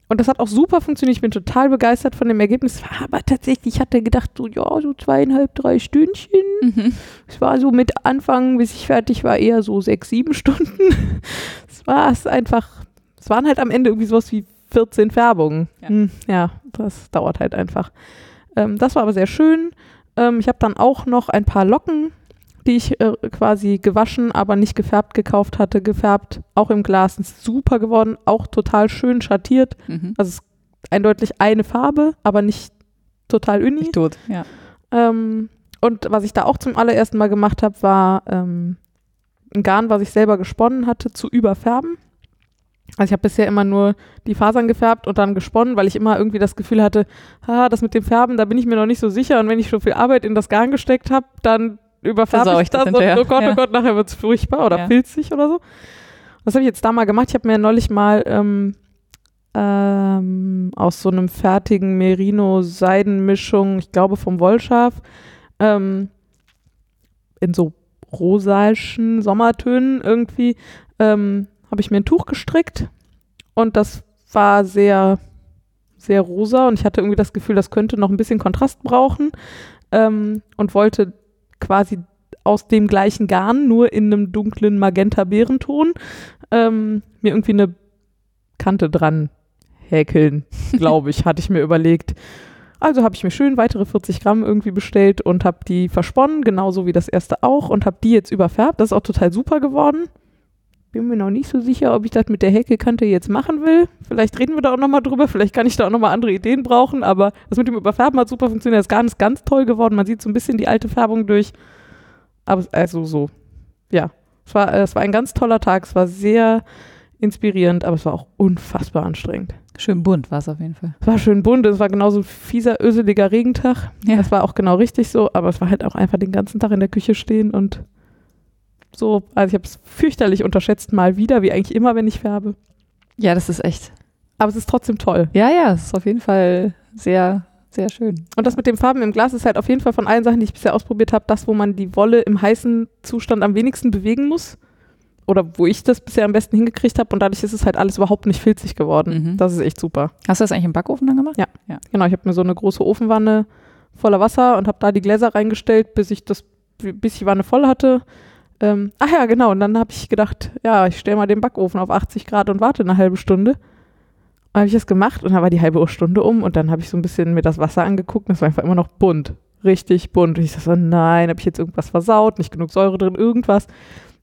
Und das hat auch super funktioniert. Ich bin total begeistert von dem Ergebnis. Aber tatsächlich, ich hatte gedacht, so, ja, so zweieinhalb, drei Stündchen. Mhm. Es war so mit Anfang, bis ich fertig war, eher so sechs, sieben Stunden. [laughs] Es war es einfach, es waren halt am Ende irgendwie sowas wie 14 Färbungen. Ja. Hm, ja das dauert halt einfach. Ähm, das war aber sehr schön. Ähm, ich habe dann auch noch ein paar Locken, die ich äh, quasi gewaschen, aber nicht gefärbt gekauft hatte, gefärbt. Auch im Glas ist super geworden, auch total schön schattiert. Mhm. Also es eindeutig eine Farbe, aber nicht total uni. Nicht tot, ja. Ähm, und was ich da auch zum allerersten Mal gemacht habe, war ähm, ein Garn, was ich selber gesponnen hatte, zu überfärben. Also ich habe bisher immer nur die Fasern gefärbt und dann gesponnen, weil ich immer irgendwie das Gefühl hatte, ah, das mit dem Färben, da bin ich mir noch nicht so sicher. Und wenn ich so viel Arbeit in das Garn gesteckt habe, dann überfärbe Versau ich ich das das und oh Gott, Ja. oh Gott, nachher wird es furchtbar oder Ja. filzig oder so. Was habe ich jetzt da mal gemacht? Ich habe mir neulich mal ähm, ähm, aus so einem fertigen Merino-Seidenmischung, ich glaube vom Wollschaf, ähm, in so rosaischen Sommertönen irgendwie, ähm, habe ich mir ein Tuch gestrickt und das war sehr, sehr rosa und ich hatte irgendwie das Gefühl, das könnte noch ein bisschen Kontrast brauchen ähm, und wollte quasi aus dem gleichen Garn, nur in einem dunklen Magenta-Beerenton, ähm, mir irgendwie eine Kante dran häkeln, [laughs] glaube ich, hatte ich mir überlegt. Also habe ich mir schön weitere 40 Gramm irgendwie bestellt und habe die versponnen, genauso wie das erste auch, und habe die jetzt überfärbt. Das ist auch total super geworden. Bin mir noch nicht so sicher, ob ich das mit der Häkelkante jetzt machen will. Vielleicht reden wir da auch nochmal drüber. Vielleicht kann ich da auch nochmal andere Ideen brauchen. Aber das mit dem Überfärben hat super funktioniert. Das Garn ist ganz toll geworden. Man sieht so ein bisschen die alte Färbung durch. Aber es- also so, ja. Es war, äh, es war ein ganz toller Tag. Es war sehr inspirierend, aber es war auch unfassbar anstrengend. Schön bunt war es auf jeden Fall. Es war schön bunt, es war genauso ein fieser, öseliger Regentag. Ja. Das war auch genau richtig so, aber es war halt auch einfach den ganzen Tag in der Küche stehen und so, also ich habe es fürchterlich unterschätzt, mal wieder, wie eigentlich immer, wenn ich färbe. Ja, das ist echt. Aber es ist trotzdem toll. Ja, ja, es ist auf jeden Fall sehr, sehr schön. Und das mit den Farben im Glas ist halt auf jeden Fall von allen Sachen, die ich bisher ausprobiert habe, das, wo man die Wolle im heißen Zustand am wenigsten bewegen muss. Oder wo ich das bisher am besten hingekriegt habe und dadurch ist es halt alles überhaupt nicht filzig geworden. Mhm. Das ist echt super. Hast du das eigentlich im Backofen dann gemacht? Genau, ich habe mir so eine große Ofenwanne voller Wasser und habe da die Gläser reingestellt, bis ich das, bis ich die Wanne voll hatte. Ähm, ach ja, genau. Und dann habe ich gedacht, ja, ich stelle mal den Backofen auf 80 Grad und warte eine halbe Stunde. Und habe ich das gemacht und dann war die halbe Stunde um und dann habe ich so ein bisschen mir das Wasser angeguckt und es war einfach immer noch bunt. Richtig bunt. Und ich dachte so, nein, habe ich jetzt irgendwas versaut, nicht genug Säure drin, irgendwas.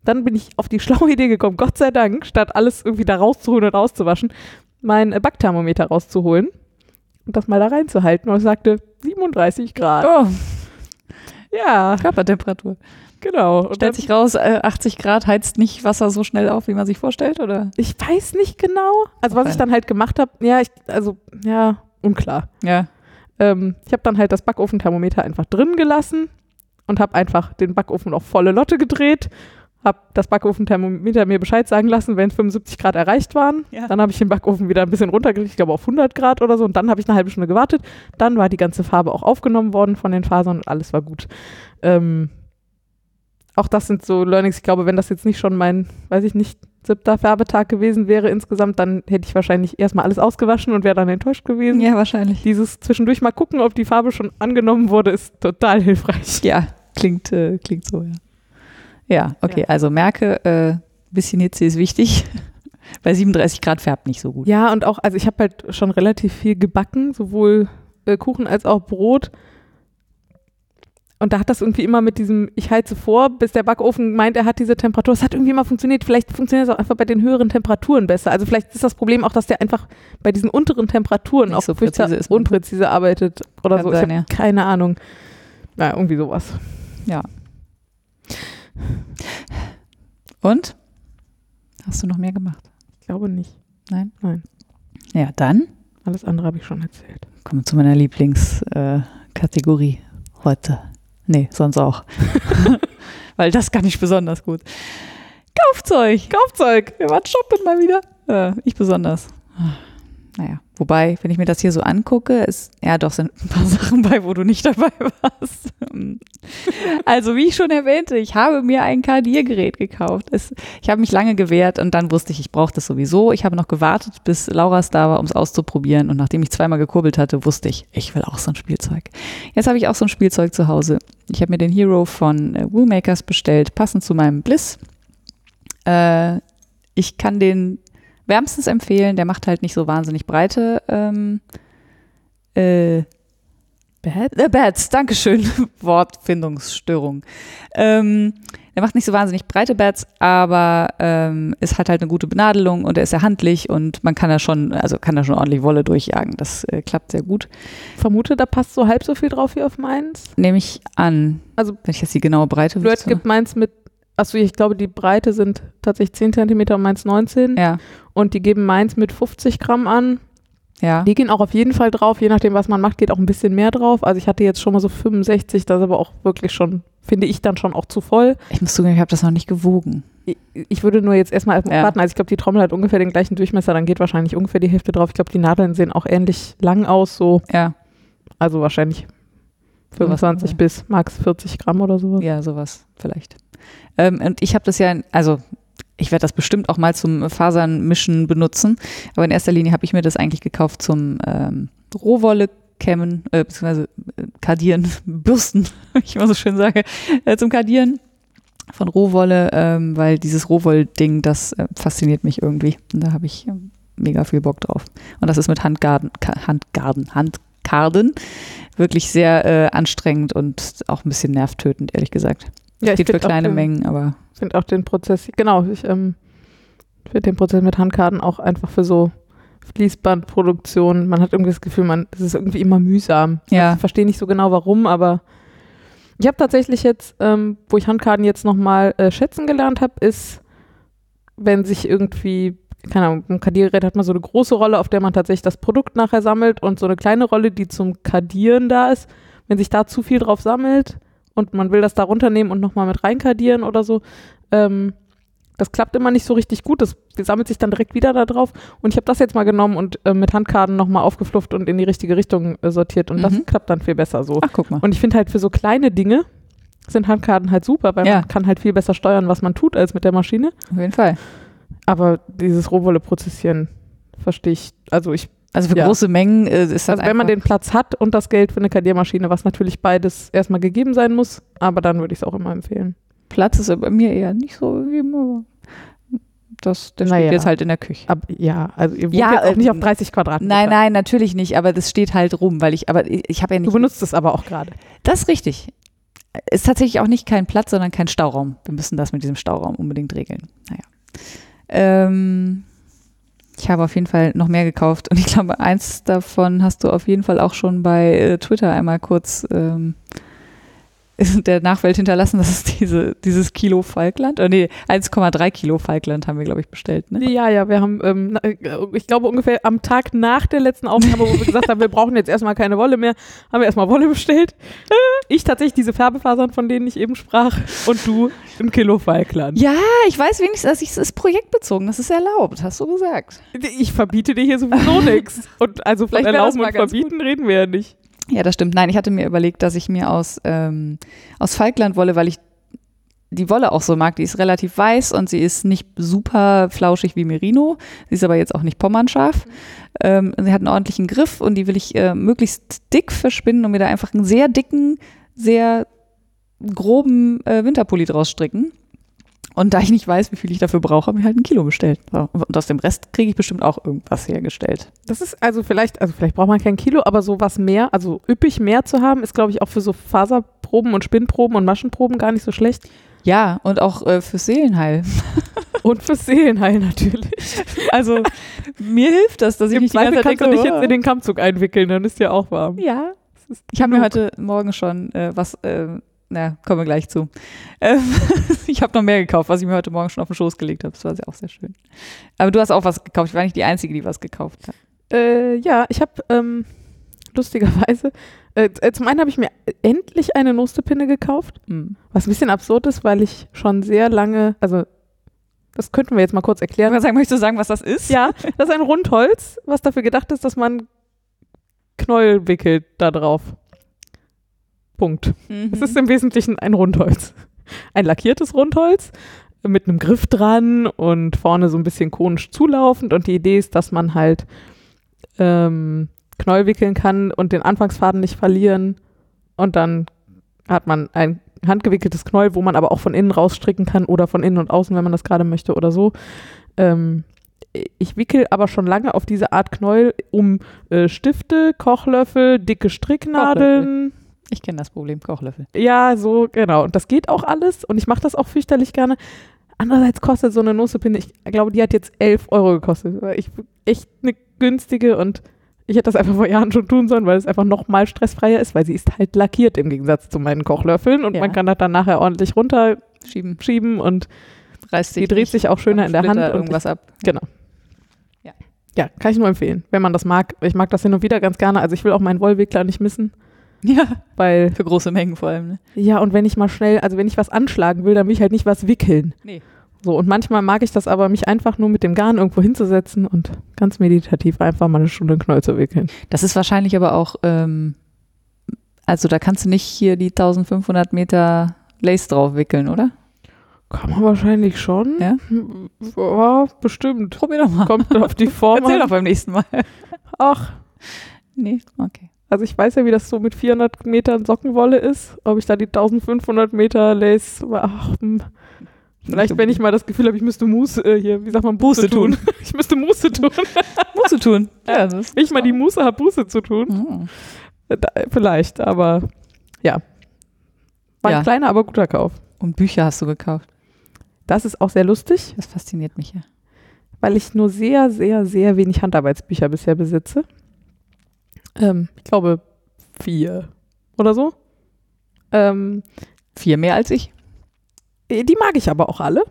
Dann bin ich auf die [laughs] schlaue Idee gekommen, Gott sei Dank, statt alles irgendwie da rauszuholen und auszuwaschen, mein äh, Backthermometer rauszuholen und das mal da reinzuhalten. Und es sagte 37 Grad. Oh, Ja, Körpertemperatur. Genau. Und Stellt sich raus, äh, 80 Grad heizt nicht Wasser so schnell auf, wie man sich vorstellt, oder? ich weiß nicht genau. Also was ich dann halt gemacht habe, ja, ich, also, ja, unklar. Ja. Ähm, ich habe dann halt das Backofenthermometer einfach drin gelassen und habe einfach den Backofen auf volle Lotte gedreht, habe das Backofenthermometer mir Bescheid sagen lassen, wenn 75 Grad erreicht waren. Ja. Dann habe ich den Backofen wieder ein bisschen runtergelegt, ich glaube auf 100 Grad oder so. Und dann habe ich eine halbe Stunde gewartet. Dann war die ganze Farbe auch aufgenommen worden von den Fasern und alles war gut. Ähm, auch das sind so Learnings. Ich glaube, wenn das jetzt nicht schon mein, weiß ich nicht, siebter Färbetag gewesen wäre insgesamt, dann hätte ich wahrscheinlich erstmal alles ausgewaschen und wäre dann enttäuscht gewesen. Ja, wahrscheinlich. Dieses zwischendurch mal gucken, ob die Farbe schon angenommen wurde, ist total hilfreich. Ja, klingt, äh, klingt so, ja. Ja, okay, Ja. also merke, äh, bisschen Hitze ist wichtig. [laughs] Bei 37 Grad färbt nicht so gut. Ja, und auch, also ich habe halt schon relativ viel gebacken, sowohl äh, Kuchen als auch Brot. Und da hat das irgendwie immer mit diesem, ich heize vor, bis der Backofen meint, er hat diese Temperatur. Es hat irgendwie immer funktioniert. Vielleicht funktioniert es auch einfach bei den höheren Temperaturen besser. Also vielleicht ist das Problem auch, dass der einfach bei diesen unteren Temperaturen Nicht auch so präzise ist. unpräzise arbeitet oder Kann so. sein, ich ja. keine Ahnung. Ja, irgendwie sowas. Und? Hast du noch mehr gemacht? Ich glaube nicht. Nein? Nein. Ja, dann Alles andere habe ich schon erzählt. kommen wir zu meiner Lieblingskategorie Kategorie heute. Nee, sonst auch. [laughs] Weil das kann ich besonders gut. Kaufzeug. Kaufzeug. Wir waren shoppen mal wieder. Äh, ich besonders. Naja, wobei, wenn ich mir das hier so angucke, ist, ja doch, sind ein paar [laughs] Sachen bei, wo du nicht dabei warst. [laughs] Also, wie ich schon erwähnte, ich habe mir ein Kardiergerät gekauft. Es, ich habe mich lange gewehrt und dann wusste ich, ich brauche das sowieso. Ich habe noch gewartet, bis Lauras da war, um es auszuprobieren. Und nachdem ich zweimal gekurbelt hatte, wusste ich, ich will auch so ein Spielzeug. Jetzt habe ich auch so ein Spielzeug zu Hause. Ich habe mir den Hero von äh, Woolmakers bestellt, passend zu meinem Bliss. Äh, ich kann den wärmstens empfehlen. Der macht halt nicht so wahnsinnig breite ähm, äh, Bad? The Bats, Dankeschön. [laughs] Wortfindungsstörung. Ähm, der macht nicht so wahnsinnig breite Bats, aber ähm, es hat halt eine gute Benadelung und er ist sehr handlich und man kann da schon, also kann da schon ordentlich Wolle durchjagen. Das äh, klappt sehr gut. Vermute, da passt so halb so viel drauf wie auf meins. Nehme ich an. Also wenn ich jetzt die genaue Breite Flirt gibt meins mit, achso, ich glaube, die Breite sind tatsächlich 10 cm und meins 19. Ja. Und die geben meins mit 50 Gramm an. Ja. Die gehen auch auf jeden Fall drauf, je nachdem, was man macht, geht auch ein bisschen mehr drauf. Also ich hatte jetzt schon mal so 65, das ist aber auch wirklich schon, finde ich dann schon auch zu voll. Ich muss zugeben, ich habe das noch nicht gewogen. Ich, ich würde nur jetzt erstmal Ja. warten, also ich glaube, die Trommel hat ungefähr den gleichen Durchmesser, dann geht wahrscheinlich ungefähr die Hälfte drauf. Ich glaube, die Nadeln sehen auch ähnlich lang aus, so, Ja, also wahrscheinlich Sowas 25 dabei. bis max 40 Gramm oder sowas. ja, sowas vielleicht. Ähm, und ich habe das ja, also ich werde das bestimmt auch mal zum Fasernmischen benutzen, aber in erster Linie habe ich mir das eigentlich gekauft zum ähm, Rohwolle kämmen, äh, beziehungsweise äh, kardieren, [laughs] bürsten, [laughs] wie ich immer so schön sage, äh, zum Kardieren von Rohwolle, ähm, weil dieses Rohwoll-Ding, das äh, fasziniert mich irgendwie. Und da habe ich ähm, mega viel Bock drauf. Und das ist mit Handgarden, Handgarden, Handkarden wirklich sehr äh, anstrengend und auch ein bisschen nervtötend, ehrlich gesagt. Ja, Geht für kleine den, Mengen, aber finde auch den Prozess, genau, ich ähm, finde den Prozess mit Handkarten auch einfach für so Fließbandproduktion, man hat irgendwie das Gefühl, man, es ist irgendwie immer mühsam. Ja. Ich verstehe nicht so genau warum, aber ich habe tatsächlich jetzt, ähm, wo ich Handkarten jetzt nochmal äh, schätzen gelernt habe, ist, wenn sich irgendwie, keine Ahnung, im Kardiergerät hat man so eine große Rolle, auf der man tatsächlich das Produkt nachher sammelt und so eine kleine Rolle, die zum Kardieren da ist. Wenn sich da zu viel drauf sammelt und man will das da runternehmen und nochmal mit reinkardieren oder so, ähm, das klappt immer nicht so richtig gut. Das sammelt sich dann direkt wieder da drauf. Und ich habe das jetzt mal genommen und äh, mit Handkarten nochmal aufgeflufft und in die richtige Richtung äh, sortiert. Und das Mhm. klappt dann viel besser so. ach guck mal. Und ich finde halt für so kleine Dinge sind Handkarten halt super, weil Ja. man kann halt viel besser steuern, was man tut, als mit der Maschine. Auf jeden Fall. Aber dieses Rohwolle prozessieren verstehe ich. Also ich, Also für Ja. große Mengen äh, ist das also wenn man den Platz hat und das Geld für eine Kardiermaschine, was natürlich beides erstmal gegeben sein muss, aber dann würde ich es auch immer empfehlen. Platz ist bei mir eher nicht so gegeben, aber das, der steht Naja. jetzt halt in der Küche. Aber ja, also ihr wohnt Ja, jetzt auch nicht ähm, auf 30 Quadratmeter. Nein, nein, natürlich nicht, aber das steht halt rum, weil ich, aber ich, ich habe ja Du nicht. benutzt es aber auch gerade. Das ist richtig. Ist tatsächlich auch nicht kein Platz, sondern kein Stauraum. Wir müssen das mit diesem Stauraum unbedingt regeln. Naja. Ähm, ich habe auf jeden Fall noch mehr gekauft und ich glaube, eins davon hast du auf jeden Fall auch schon bei äh, Twitter einmal kurz ähm, [laughs] der Nachwelt hinterlassen. Das ist diese, dieses Kilo Falkland. Oh, nee, 1,3 Kilo Falkland haben wir, glaube ich, bestellt. Ne? Ja, ja, wir haben, ähm, äh, ich glaube ungefähr am Tag nach der letzten Aufnahme, wo wir gesagt haben, wir brauchen jetzt erstmal keine Wolle mehr, haben wir erstmal Wolle bestellt. [laughs] Ich tatsächlich diese Färbefasern, von denen ich eben sprach, und du ein Kilo Falkland. Ja, ich weiß wenigstens, dass ich, es ist projektbezogen. Das ist erlaubt, hast du gesagt. Ich verbiete dir hier sowieso [laughs] nichts. Und also von Vielleicht erlauben und verbieten reden wir ja nicht. Ja, das stimmt. Nein, ich hatte mir überlegt, dass ich mir aus, ähm, aus Falklandwolle, weil ich die Wolle auch so mag, die ist relativ weiß und sie ist nicht super flauschig wie Merino. Sie ist aber jetzt auch nicht pommernscharf. Ähm, sie hat einen ordentlichen Griff und die will ich äh, möglichst dick verspinnen und mir da einfach einen sehr dicken, sehr groben äh, Winterpulli draus stricken. Und da ich nicht weiß, wie viel ich dafür brauche, habe ich halt ein Kilo bestellt. So. Und aus dem Rest kriege ich bestimmt auch irgendwas hergestellt. Das ist also vielleicht, also vielleicht braucht man kein Kilo, aber so was mehr, also üppig mehr zu haben, ist glaube ich auch für so Faserproben und Spinnproben und Maschenproben gar nicht so schlecht. Ja, und auch äh, fürs Seelenheil. [laughs] Und fürs Seelenheil natürlich. [laughs] Also mir hilft das, dass ich Im nicht die ganze Zeit kannst du dich jetzt oh. in den Kammzug einwickeln, dann ist ja auch warm. Ja, ist ich habe mir heute Morgen schon äh, was, äh, na, kommen wir gleich zu. Ähm, [laughs] ich habe noch mehr gekauft, was ich mir heute Morgen schon auf den Schoß gelegt habe. Das war sehr- auch sehr schön. Aber du hast auch was gekauft. Ich war nicht die Einzige, die was gekauft hat. Äh, ja, ich habe ähm, lustigerweise, äh, äh, zum einen habe ich mir endlich eine Nostepinne gekauft, Hm. was ein bisschen absurd ist, weil ich schon sehr lange, also das könnten wir jetzt mal kurz erklären. Was sagen, möchtest du sagen, was das ist? Ja, das ist ein Rundholz, was dafür gedacht ist, dass man Knäuel wickelt da drauf. Punkt. Mhm. Es ist im Wesentlichen ein Rundholz. Ein lackiertes Rundholz mit einem Griff dran und vorne so ein bisschen konisch zulaufend. Und die Idee ist, dass man halt ähm, Knäuel wickeln kann und den Anfangsfaden nicht verlieren. Und dann hat man ein handgewickeltes Knäuel, wo man aber auch von innen rausstricken kann oder von innen und außen, wenn man das gerade möchte oder so. Ähm, ich wickel aber schon lange auf diese Art Knäuel um äh, Stifte, Kochlöffel, dicke Stricknadeln. Ich kenne das Problem, Kochlöffel. Ja, so, genau. Und das geht auch alles und ich mache das auch fürchterlich gerne. Andererseits kostet so eine Nussepinne, ich glaube, die hat jetzt 11 Euro gekostet. Ich, echt eine günstige und ich hätte das einfach vor Jahren schon tun sollen, weil es einfach noch mal stressfreier ist, weil sie ist halt lackiert im Gegensatz zu meinen Kochlöffeln und Ja. man kann das dann nachher ordentlich runterschieben Schieben, und reißt die dreht sich auch schöner in der Hand. irgendwas ab. Genau. Ja. Ja, kann ich nur empfehlen, wenn man das mag. Ich mag das hin und wieder ganz gerne. Also ich will auch meinen Wollwickler nicht missen, Ja, weil, für große Mengen vor allem. Ne? ja, und wenn ich mal schnell, also wenn ich was anschlagen will, dann will ich halt nicht was wickeln. Nee. So, und manchmal mag ich das aber, mich einfach nur mit dem Garn irgendwo hinzusetzen und ganz meditativ einfach mal eine Stunde einen Knoll zu wickeln. Das ist wahrscheinlich aber auch, ähm, also da kannst du nicht hier die 1500 Meter Lace drauf wickeln, oder? Kann man wahrscheinlich schon. Ja? Ja, bestimmt. Probier doch mal. Kommt auf die Form [laughs] Erzähl doch beim nächsten Mal. Ach, Nee, okay. Also ich weiß ja, wie das so mit 400 Metern Sockenwolle ist. Ob ich da die 1500 Meter Lace, ach, hm. vielleicht wenn ich mal das Gefühl habe, ich müsste Muße, äh, hier, wie sagt man, Buße, Buße tun. [laughs] ich müsste Muße tun. [laughs] Du tun. Ja, das ist Wenn ich mal die Muße habe, Buße zu tun. Mhm. Da, vielleicht, aber ja. War Ja. ein kleiner, aber guter Kauf. Und Bücher hast du gekauft. Das ist auch sehr lustig, Das fasziniert mich ja. weil ich nur sehr, sehr, sehr wenig Handarbeitsbücher bisher besitze. Ähm, ich glaube vier oder so. Ähm, Vier mehr als ich. die mag ich aber auch alle.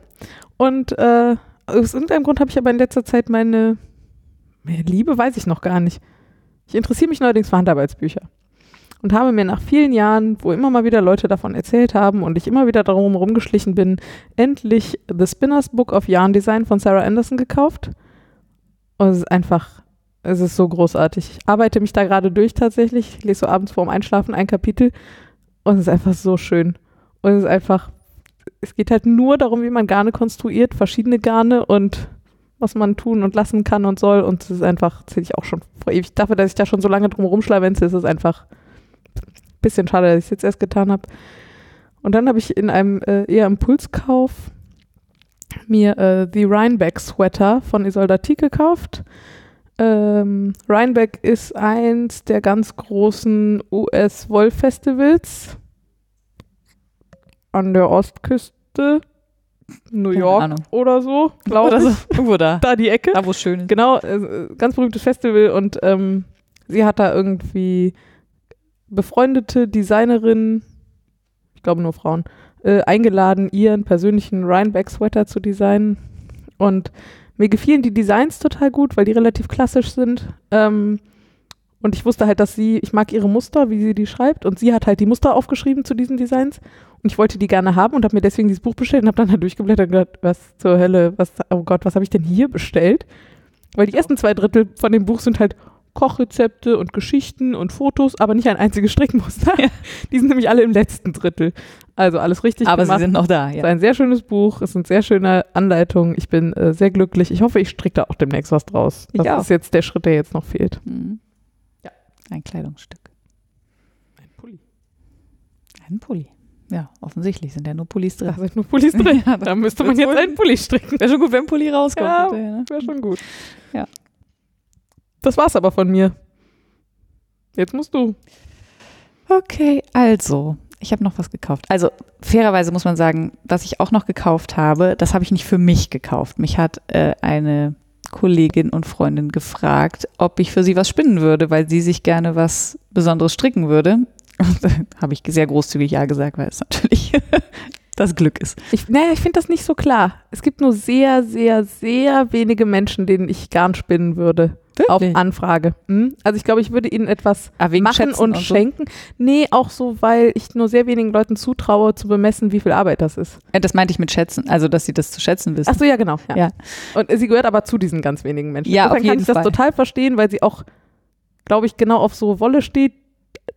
Und äh, aus irgendeinem Grund habe ich aber in letzter Zeit meine meine Liebe, weiß ich noch gar nicht. Ich interessiere mich neuerdings für Handarbeitsbücher. Und habe mir nach vielen Jahren, wo immer mal wieder Leute davon erzählt haben und ich immer wieder darum rumgeschlichen bin, endlich The Spinner's Book of Yarn Design von Sarah Anderson gekauft. Und es ist einfach, es ist so großartig. Ich arbeite mich da gerade durch tatsächlich. Ich lese so abends vorm Einschlafen ein Kapitel und es ist einfach so schön. Und es ist einfach, es geht halt nur darum, wie man Garne konstruiert, verschiedene Garne und was man tun und lassen kann und soll. Und es ist einfach, zähle ich auch schon vor ewig. Dafür, dass ich da schon so lange drum rumschlawenze, ist es einfach ein bisschen schade, dass ich es jetzt erst getan habe. Und dann habe ich in einem äh, eher Impulskauf mir äh, The Rhinebeck Sweater von Isolda Tiek gekauft. Ähm, Rhinebeck ist eins der ganz großen US-Wollfestivals an der Ostküste, New York oder so, glaube ich. so. Irgendwo da. [laughs] Da die Ecke. Da, wo es schön ist. Genau, äh, ganz berühmtes Festival und ähm, sie hat da irgendwie befreundete Designerinnen, ich glaube nur Frauen, äh, eingeladen, ihren persönlichen Rhinebeck-Sweater zu designen. Und mir gefielen die Designs total gut, weil die relativ klassisch sind. Ähm, und ich wusste halt, dass sie, ich mag ihre Muster, wie sie die schreibt. Und sie hat halt die Muster aufgeschrieben zu diesen Designs. Und ich wollte die gerne haben und habe mir deswegen dieses Buch bestellt und habe dann da durchgeblättert und gedacht, was zur Hölle, was, oh Gott, was habe ich denn hier bestellt? Weil die ersten zwei Drittel von dem Buch sind halt Kochrezepte und Geschichten und Fotos, aber nicht ein einziges [laughs] Strickmuster. Ja. Die sind nämlich alle im letzten Drittel. Also alles richtig Aber gemacht. sie sind noch da, Es ist ja. ein sehr schönes Buch, es sind sehr schöne Anleitungen. Ich bin äh, sehr glücklich. Ich hoffe, ich stricke da auch demnächst was draus. Ich Das auch. ist jetzt der Schritt, der jetzt noch fehlt. Mhm. Ja. Ein Kleidungsstück. Ein Pulli. Ein Pulli. Ja, offensichtlich sind ja nur Pullis Da drin. sind nur Pullis [laughs] drin. Ja, da müsste man jetzt einen Pulli stricken. Wäre schon gut, wenn ein Pulli rauskommt. Ja. ne? Wäre schon gut. Ja. Das war's aber von mir. Jetzt musst du. Okay, also, ich habe noch was gekauft. Also, fairerweise muss man sagen, was ich auch noch gekauft habe, das habe ich nicht für mich gekauft. Mich hat äh, eine Kollegin und Freundin gefragt, ob ich für sie was spinnen würde, weil sie sich gerne was Besonderes stricken würde. [laughs] Und da habe ich sehr großzügig Ja gesagt, weil es natürlich [laughs] das Glück ist. Ich, naja, ich finde das nicht so klar. Es gibt nur sehr, sehr, sehr wenige Menschen, denen ich Garn spinnen würde. Auf Wirklich? Anfrage. Hm? Also ich glaube, ich würde ihnen etwas Ah, machen und, so? schenken. Nee, auch so, weil ich nur sehr wenigen Leuten zutraue, zu bemessen, wie viel Arbeit das ist. Äh, Das meinte ich mit Schätzen, also dass sie das zu schätzen wissen. Ach so, ja, genau. Ja. Ja. Und sie gehört aber zu diesen ganz wenigen Menschen. Ja, Insofern auf kann jeden ich das Fall. total verstehen, weil sie auch, glaube ich, genau auf so Wolle steht,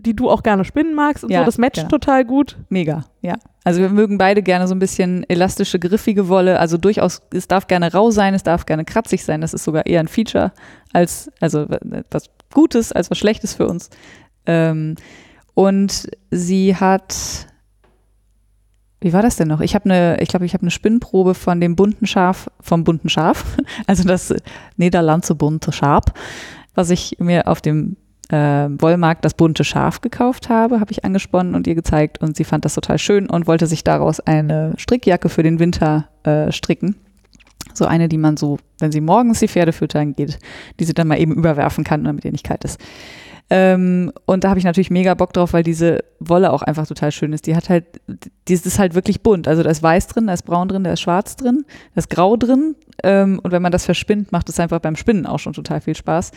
die du auch gerne spinnen magst und Ja, so. Das matcht genau. total gut. Mega, ja. Also wir mögen beide gerne so ein bisschen elastische, griffige Wolle. Also durchaus, es darf gerne rau sein, es darf gerne kratzig sein. Das ist sogar eher ein Feature als, also was Gutes als was Schlechtes für uns. Ähm, und sie hat wie war das denn noch? Ich habe eine, ich glaube, ich habe eine Spinnprobe von dem bunten Schaf, vom bunten Schaf, [laughs] also das Niederlandse bunte Schaf, was ich mir auf dem äh, Wollmarkt das bunte Schaf gekauft habe, habe ich angesponnen und ihr gezeigt und sie fand das total schön und wollte sich daraus eine Strickjacke für den Winter äh, stricken. So eine, die man so, wenn sie morgens die Pferde füttern geht, die sie dann mal eben überwerfen kann, damit ihr nicht kalt ist. Ähm, und da habe ich natürlich mega Bock drauf, weil diese Wolle auch einfach total schön ist. Die hat halt, die ist halt wirklich bunt. Also da ist weiß drin, da ist braun drin, da ist schwarz drin, da ist grau drin. Ähm, und wenn man das verspinnt, macht es einfach beim Spinnen auch schon total viel Spaß.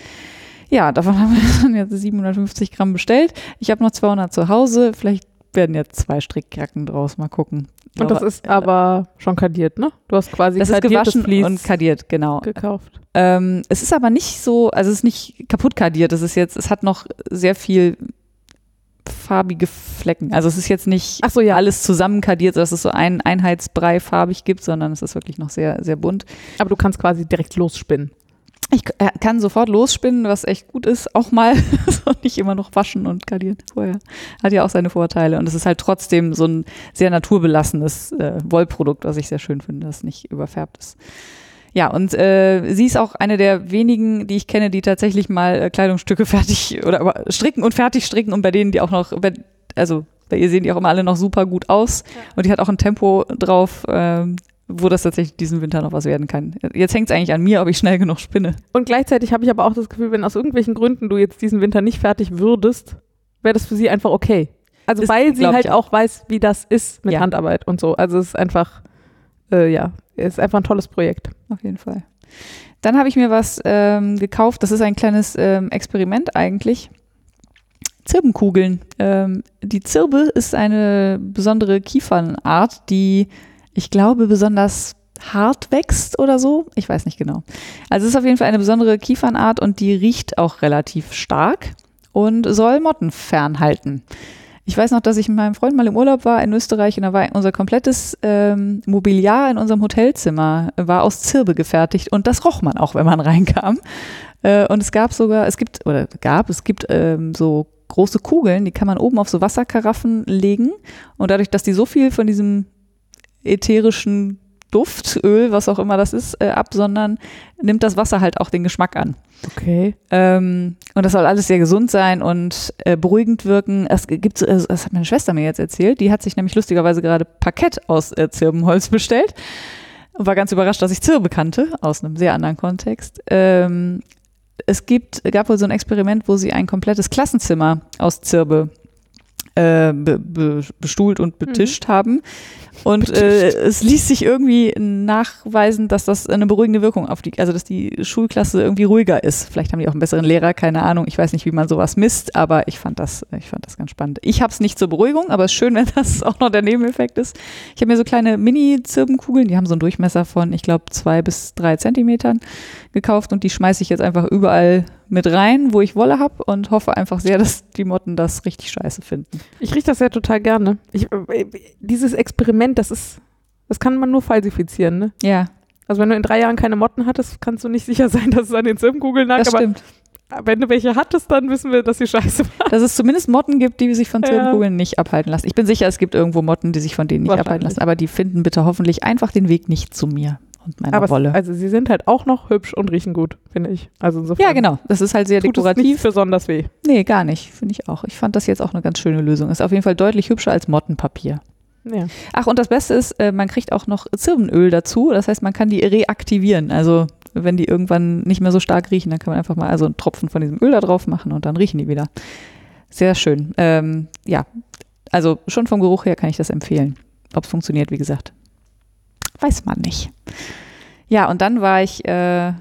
Ja, davon haben wir [laughs] dann jetzt 750 Gramm bestellt. Ich habe noch 200 zu Hause. Vielleicht werden jetzt zwei Strickjacken draus. Mal gucken. Und das ist aber schon kadiert, ne? Du hast quasi das ist gewaschen Vlies und kadiert, genau. Gekauft. Ähm, es ist aber nicht so, also es ist nicht kaputt kadiert. Es ist jetzt, es hat noch sehr viel farbige Flecken. Also es ist jetzt nicht so, ja. alles zusammen kadiert, dass es so einen Einheitsbrei farbig gibt, sondern es ist wirklich noch sehr, sehr bunt. Aber du kannst quasi direkt losspinnen. Ich äh, kann sofort losspinnen, was echt gut ist, auch mal. [laughs] nicht immer noch waschen und kadieren vorher. Hat ja auch seine Vorteile. Und es ist halt trotzdem so ein sehr naturbelassenes äh, Wollprodukt, was ich sehr schön finde, das nicht überfärbt ist. Ja, und äh, sie ist auch eine der wenigen, die ich kenne, die tatsächlich mal äh, Kleidungsstücke [laughs] fertig oder stricken und fertig stricken und bei denen die auch noch, also bei ihr sehen die auch immer alle noch super gut aus. Ja. Und die hat auch ein Tempo drauf, ähm, wo das tatsächlich diesen Winter noch was werden kann. Jetzt hängt es eigentlich an mir, ob ich schnell genug spinne. Und gleichzeitig habe ich aber auch das Gefühl, wenn aus irgendwelchen Gründen du jetzt diesen Winter nicht fertig würdest, wäre das für sie einfach okay. Also das weil sie halt auch. auch. weiß, wie das ist mit ja. Handarbeit und so. Also es ist einfach, äh, ja, es ist einfach ein tolles Projekt. Auf jeden Fall. Dann habe ich mir was ähm, gekauft. Das ist ein kleines ähm, Experiment eigentlich. Zirbenkugeln. Ähm, die Zirbe ist eine besondere Kiefernart, die ich glaube, besonders hart wächst oder so. Ich weiß nicht genau. Also es ist auf jeden Fall eine besondere Kiefernart und die riecht auch relativ stark und soll Motten fernhalten. Ich weiß noch, dass ich mit meinem Freund mal im Urlaub war in Österreich und da war unser komplettes ähm, Mobiliar in unserem Hotelzimmer war aus Zirbe gefertigt und das roch man auch, wenn man [laughs] reinkam. Äh, und es gab sogar, es gibt, oder gab, es gibt ähm, so große Kugeln, die kann man oben auf so Wasserkaraffen legen und dadurch, dass die so viel von diesem ätherischen Duft, Öl, was auch immer das ist, äh, ab, sondern nimmt das Wasser halt auch den Geschmack an. Okay. Ähm, und das soll alles sehr gesund sein und äh, beruhigend wirken. Es gibt, äh, das hat meine Schwester mir jetzt erzählt, die hat sich nämlich lustigerweise gerade Parkett aus äh, Zirbenholz [laughs] bestellt und war ganz überrascht, dass ich Zirbe kannte, aus einem sehr anderen Kontext. Ähm, es gibt, gab wohl so ein Experiment, wo sie ein komplettes Klassenzimmer aus Zirbe äh, be, be, bestuhlt und betischt mhm. haben. Und äh, es ließ sich irgendwie nachweisen, dass das eine beruhigende Wirkung auf die, also dass die Schulklasse irgendwie ruhiger ist. Vielleicht haben die auch einen besseren Lehrer, keine Ahnung. Ich weiß nicht, wie man sowas misst, aber ich fand das, ich fand das ganz spannend. Ich habe es nicht zur Beruhigung, aber es ist schön, [laughs] wenn das auch noch der Nebeneffekt ist. Ich habe mir so kleine Mini-Zirbenkugeln, die haben so einen Durchmesser von, ich glaube, zwei bis drei Zentimetern gekauft und die schmeiße ich jetzt einfach überall mit rein, wo ich Wolle habe und hoffe einfach sehr, [laughs] dass die Motten das richtig scheiße finden. Ich rieche das ja total gerne. Ich, äh, dieses Experiment, das ist, das kann man nur falsifizieren, ne? Ja. Also wenn du in drei Jahren keine Motten hattest, kannst du nicht sicher sein, dass es an den Zirbenkugeln lag. Das stimmt. wenn du welche hattest, dann wissen wir, dass sie scheiße waren. Dass es zumindest Motten gibt, die sich von Zirbenkugeln ja. nicht abhalten lassen. Ich bin sicher, es gibt irgendwo Motten, die sich von denen nicht abhalten lassen, aber die finden bitte hoffentlich einfach den Weg nicht zu mir und meiner Aber Wolle. Es, also sie sind halt auch noch hübsch und riechen gut, finde ich. Also insofern. Ja, genau. Das ist halt sehr tut dekorativ. Es nicht besonders weh. Nee, gar nicht, finde ich auch. Ich fand das jetzt auch eine ganz schöne Lösung. Ist auf jeden Fall deutlich hübscher als Mottenpapier. Ja. Ach, und das Beste ist, äh, man kriegt auch noch Zirbenöl dazu. Das heißt, man kann die reaktivieren. Also wenn die irgendwann nicht mehr so stark riechen, dann kann man einfach mal also einen Tropfen von diesem Öl da drauf machen und dann riechen die wieder. Sehr schön. Ähm, ja, also schon vom Geruch her kann ich das empfehlen. Ob es funktioniert, wie gesagt, weiß man nicht. Ja, und dann war ich äh,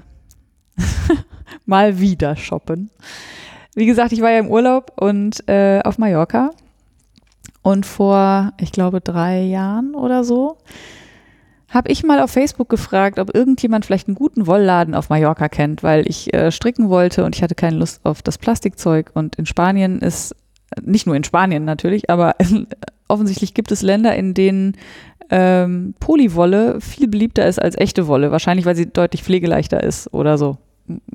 [laughs] mal wieder shoppen. Wie gesagt, ich war ja im Urlaub und äh, auf Mallorca. Und vor, ich glaube, drei Jahren oder so, habe ich mal auf Facebook gefragt, ob irgendjemand vielleicht einen guten Wollladen auf Mallorca kennt, weil ich äh, stricken wollte und ich hatte keine Lust auf das Plastikzeug. Und in Spanien ist, nicht nur in Spanien natürlich, aber [laughs] offensichtlich gibt es Länder, in denen ähm, Polywolle viel beliebter ist als echte Wolle. Wahrscheinlich, weil sie deutlich pflegeleichter ist oder so.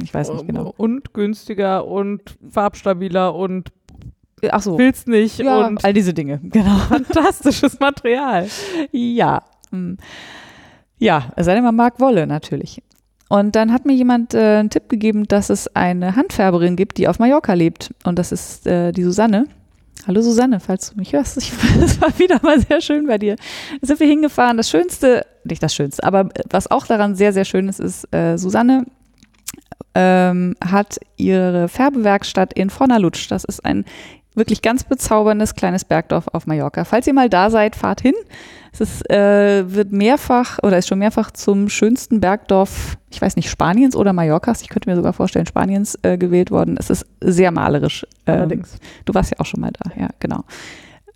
Ich weiß nicht genau. Und günstiger und farbstabiler und ach so. willst nicht ja, und all diese Dinge. [laughs] Genau. Fantastisches Material. Ja. Hm. Ja, es sei denn, man mag Wolle natürlich. Und dann hat mir jemand äh, einen Tipp gegeben, dass es eine Handfärberin gibt, die auf Mallorca lebt. Und das ist äh, die Susanne. Hallo Susanne, falls du mich hörst. [laughs] Es war wieder mal sehr schön bei dir. Da sind wir hingefahren. Das Schönste, nicht das Schönste, aber was auch daran sehr, sehr schön ist, ist, äh, Susanne ähm, hat ihre Färbewerkstatt in Fornalutsch. Das ist ein wirklich ganz bezauberndes kleines Bergdorf auf Mallorca. Falls ihr mal da seid, fahrt hin. Es ist, äh, wird mehrfach oder ist schon mehrfach zum schönsten Bergdorf, ich weiß nicht, Spaniens oder Mallorcas, ich könnte mir sogar vorstellen, Spaniens äh, gewählt worden. Es ist sehr malerisch. Ähm, Allerdings. Du warst ja auch schon mal da, ja, genau.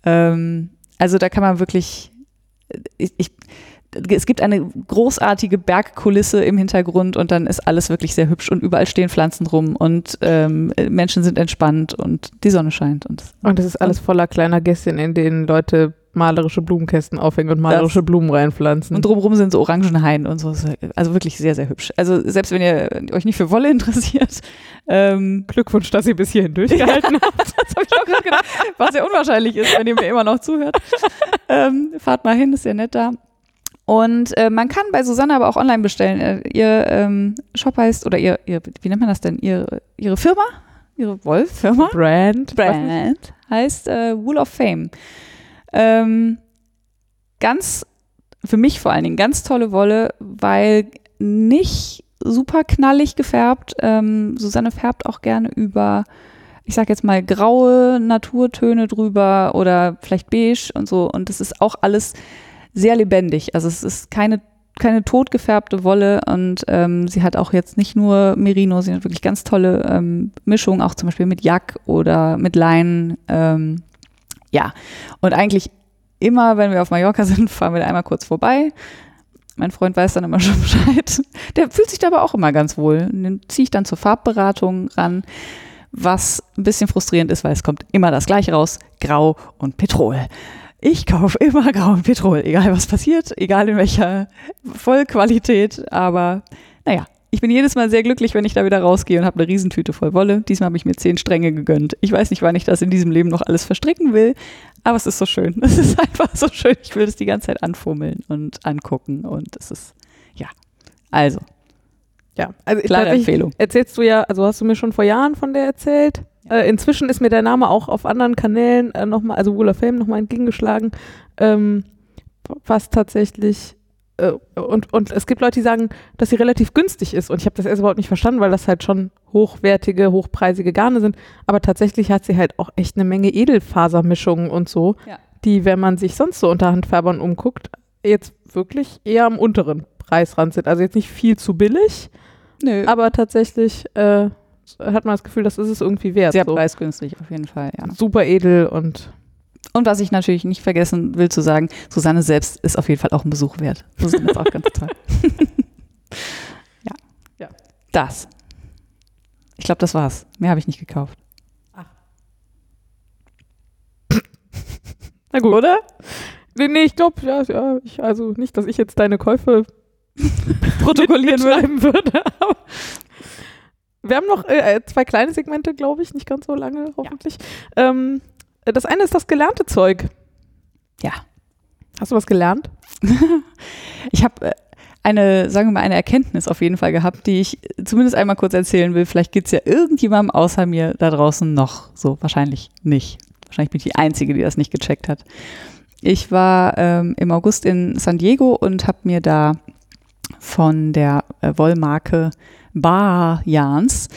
Ähm, also da kann man wirklich, ich, ich es gibt eine großartige Bergkulisse im Hintergrund und dann ist alles wirklich sehr hübsch und überall stehen Pflanzen rum und ähm, Menschen sind entspannt und die Sonne scheint. Und, und es ist alles voller kleiner Gässchen, in denen Leute malerische Blumenkästen aufhängen und malerische das, Blumen reinpflanzen. Und drumherum sind so Orangenhainen und so. Also wirklich sehr, sehr hübsch. Also selbst wenn ihr euch nicht für Wolle interessiert, ähm, Glückwunsch, dass ihr bis hierhin [laughs] durchgehalten habt. das habe ich auch gerade gedacht. Was sehr unwahrscheinlich ist, wenn ihr mir immer noch zuhört. ähm, fahrt mal hin, ist sehr nett da. Und äh, man kann bei Susanne aber auch online bestellen. Äh, ihr ähm, Shop heißt, oder ihr, ihr, wie nennt man das denn? Ihr, ihre Firma? Ihre Wolf-Firma? Brand. Brand heißt äh, Wool of Fame. Ähm, ganz, für mich vor allen Dingen, ganz tolle Wolle, weil nicht super knallig gefärbt. Ähm, Susanne färbt auch gerne über, ich sag jetzt mal, graue Naturtöne drüber oder vielleicht beige und so. Und das ist auch alles sehr lebendig. Also es ist keine keine totgefärbte Wolle und ähm, sie hat auch jetzt nicht nur Merino, sie hat wirklich ganz tolle ähm, Mischungen, auch zum Beispiel mit Jack oder mit Leinen. Ähm, ja, und eigentlich immer, wenn wir auf Mallorca [laughs] sind, fahren wir da einmal kurz vorbei. Mein Freund weiß dann immer [laughs] schon Bescheid. Der fühlt sich da aber auch immer ganz wohl. Den ziehe ich dann zur Farbberatung ran, was ein bisschen frustrierend ist, weil es kommt immer das gleiche raus, Grau und Petrol. Ich kaufe immer grauen Petrol, egal was passiert, egal in welcher Vollqualität. Aber naja, ich bin jedes Mal sehr glücklich, wenn ich da wieder rausgehe und habe eine Riesentüte voll Wolle. Diesmal habe ich mir zehn Stränge gegönnt. Ich weiß nicht, wann ich das in diesem Leben noch alles verstricken will, aber es ist so schön. [laughs] Es ist einfach so schön. Ich will das die ganze Zeit anfummeln und angucken und es ist, ja. Also. Ja, also klare Empfehlung. Erzählst du ja, also hast du mir schon vor Jahren von der erzählt? Äh, inzwischen ist mir der Name auch auf anderen Kanälen äh, nochmal, also Wall of Fame nochmal entgegengeschlagen, ähm, was tatsächlich äh, und, und es gibt Leute, die sagen, dass sie relativ günstig ist und ich habe das erst überhaupt nicht verstanden, weil das halt schon hochwertige, hochpreisige Garne sind, aber tatsächlich hat sie halt auch echt eine Menge Edelfasermischungen und so, ja. die, wenn man sich sonst so unter Handfärbern umguckt, jetzt wirklich eher am unteren Preisrand sind. Also jetzt nicht viel zu billig, Nö. aber tatsächlich äh, hat man das Gefühl, das ist es irgendwie wert. Sehr so. preisgünstig auf jeden Fall, ja. Super edel und und was ich natürlich nicht vergessen will zu sagen, Susanne selbst ist auf jeden Fall auch ein Besuch wert. Susanne ist auch ganz toll. [laughs] ja. ja. Das. Ich glaube, das war's. Mehr habe ich nicht gekauft. Ach. Na gut. Oder? Nee, nee ich glaube, ja, ja ich, also nicht, dass ich jetzt deine Käufe [laughs] protokollieren würde. Wir haben noch äh, zwei kleine Segmente, glaube ich, nicht ganz so lange, hoffentlich. Ja. Ähm, das eine ist das gelernte Zeug. Ja. Hast du was gelernt? [laughs] ich habe äh, eine, sagen wir mal, eine Erkenntnis auf jeden Fall gehabt, die ich zumindest einmal kurz erzählen will. Vielleicht gibt es ja irgendjemandem außer mir da draußen noch. So, wahrscheinlich nicht. Wahrscheinlich bin ich die Einzige, die das nicht gecheckt hat. Ich war ähm, im August in San Diego und habe mir da von der äh, Wollmarke Bar Jans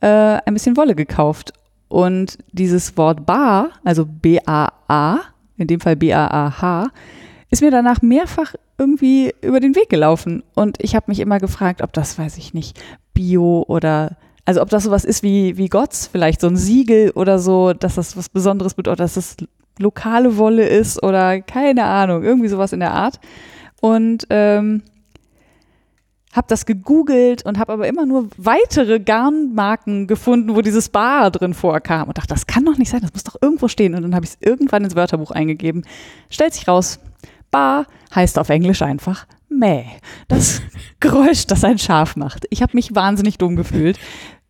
äh, ein bisschen Wolle gekauft. Und dieses Wort Bar, also B-A-A, in dem Fall B-A-A-H, ist mir danach mehrfach irgendwie über den Weg gelaufen. Und ich habe mich immer gefragt, ob das, weiß ich nicht, Bio oder, also ob das sowas ist wie, wie Gotts, vielleicht so ein Siegel oder so, dass das was Besonderes bedeutet, dass das lokale Wolle ist oder keine Ahnung, irgendwie sowas in der Art. Und ähm, habe das gegoogelt und habe aber immer nur weitere Garnmarken gefunden, wo dieses Bar drin vorkam und dachte, das kann doch nicht sein, das muss doch irgendwo stehen. Und dann habe ich es irgendwann ins Wörterbuch eingegeben. Stellt sich raus, Bar heißt auf Englisch einfach Mäh. Das [laughs] Geräusch, das ein Schaf macht. Ich habe mich wahnsinnig dumm gefühlt.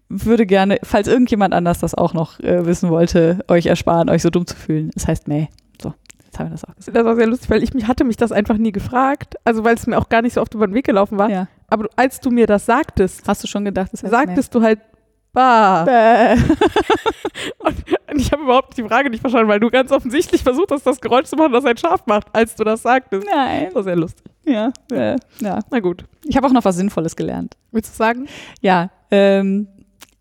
würde gerne, falls irgendjemand anders das auch noch äh, wissen wollte, euch ersparen, euch so dumm zu fühlen. Es heißt Mäh. So, jetzt haben wir das auch gesagt. Das war sehr lustig, weil ich mich hatte mich das einfach nie gefragt. Also weil es mir auch gar nicht so oft über den Weg gelaufen war. Ja. Aber als du mir das sagtest, Hast du schon gedacht, es heißt sagtest du halt bah. Bäh. [laughs] Und ich habe überhaupt die Frage nicht verstanden, weil du ganz offensichtlich versucht hast, das Geräusch zu machen, das ein Schaf macht, als du das sagtest. Nein. Das war sehr lustig. Ja. Äh, ja. Na gut. Ich habe auch noch was Sinnvolles gelernt. Willst du sagen? Ja, ähm,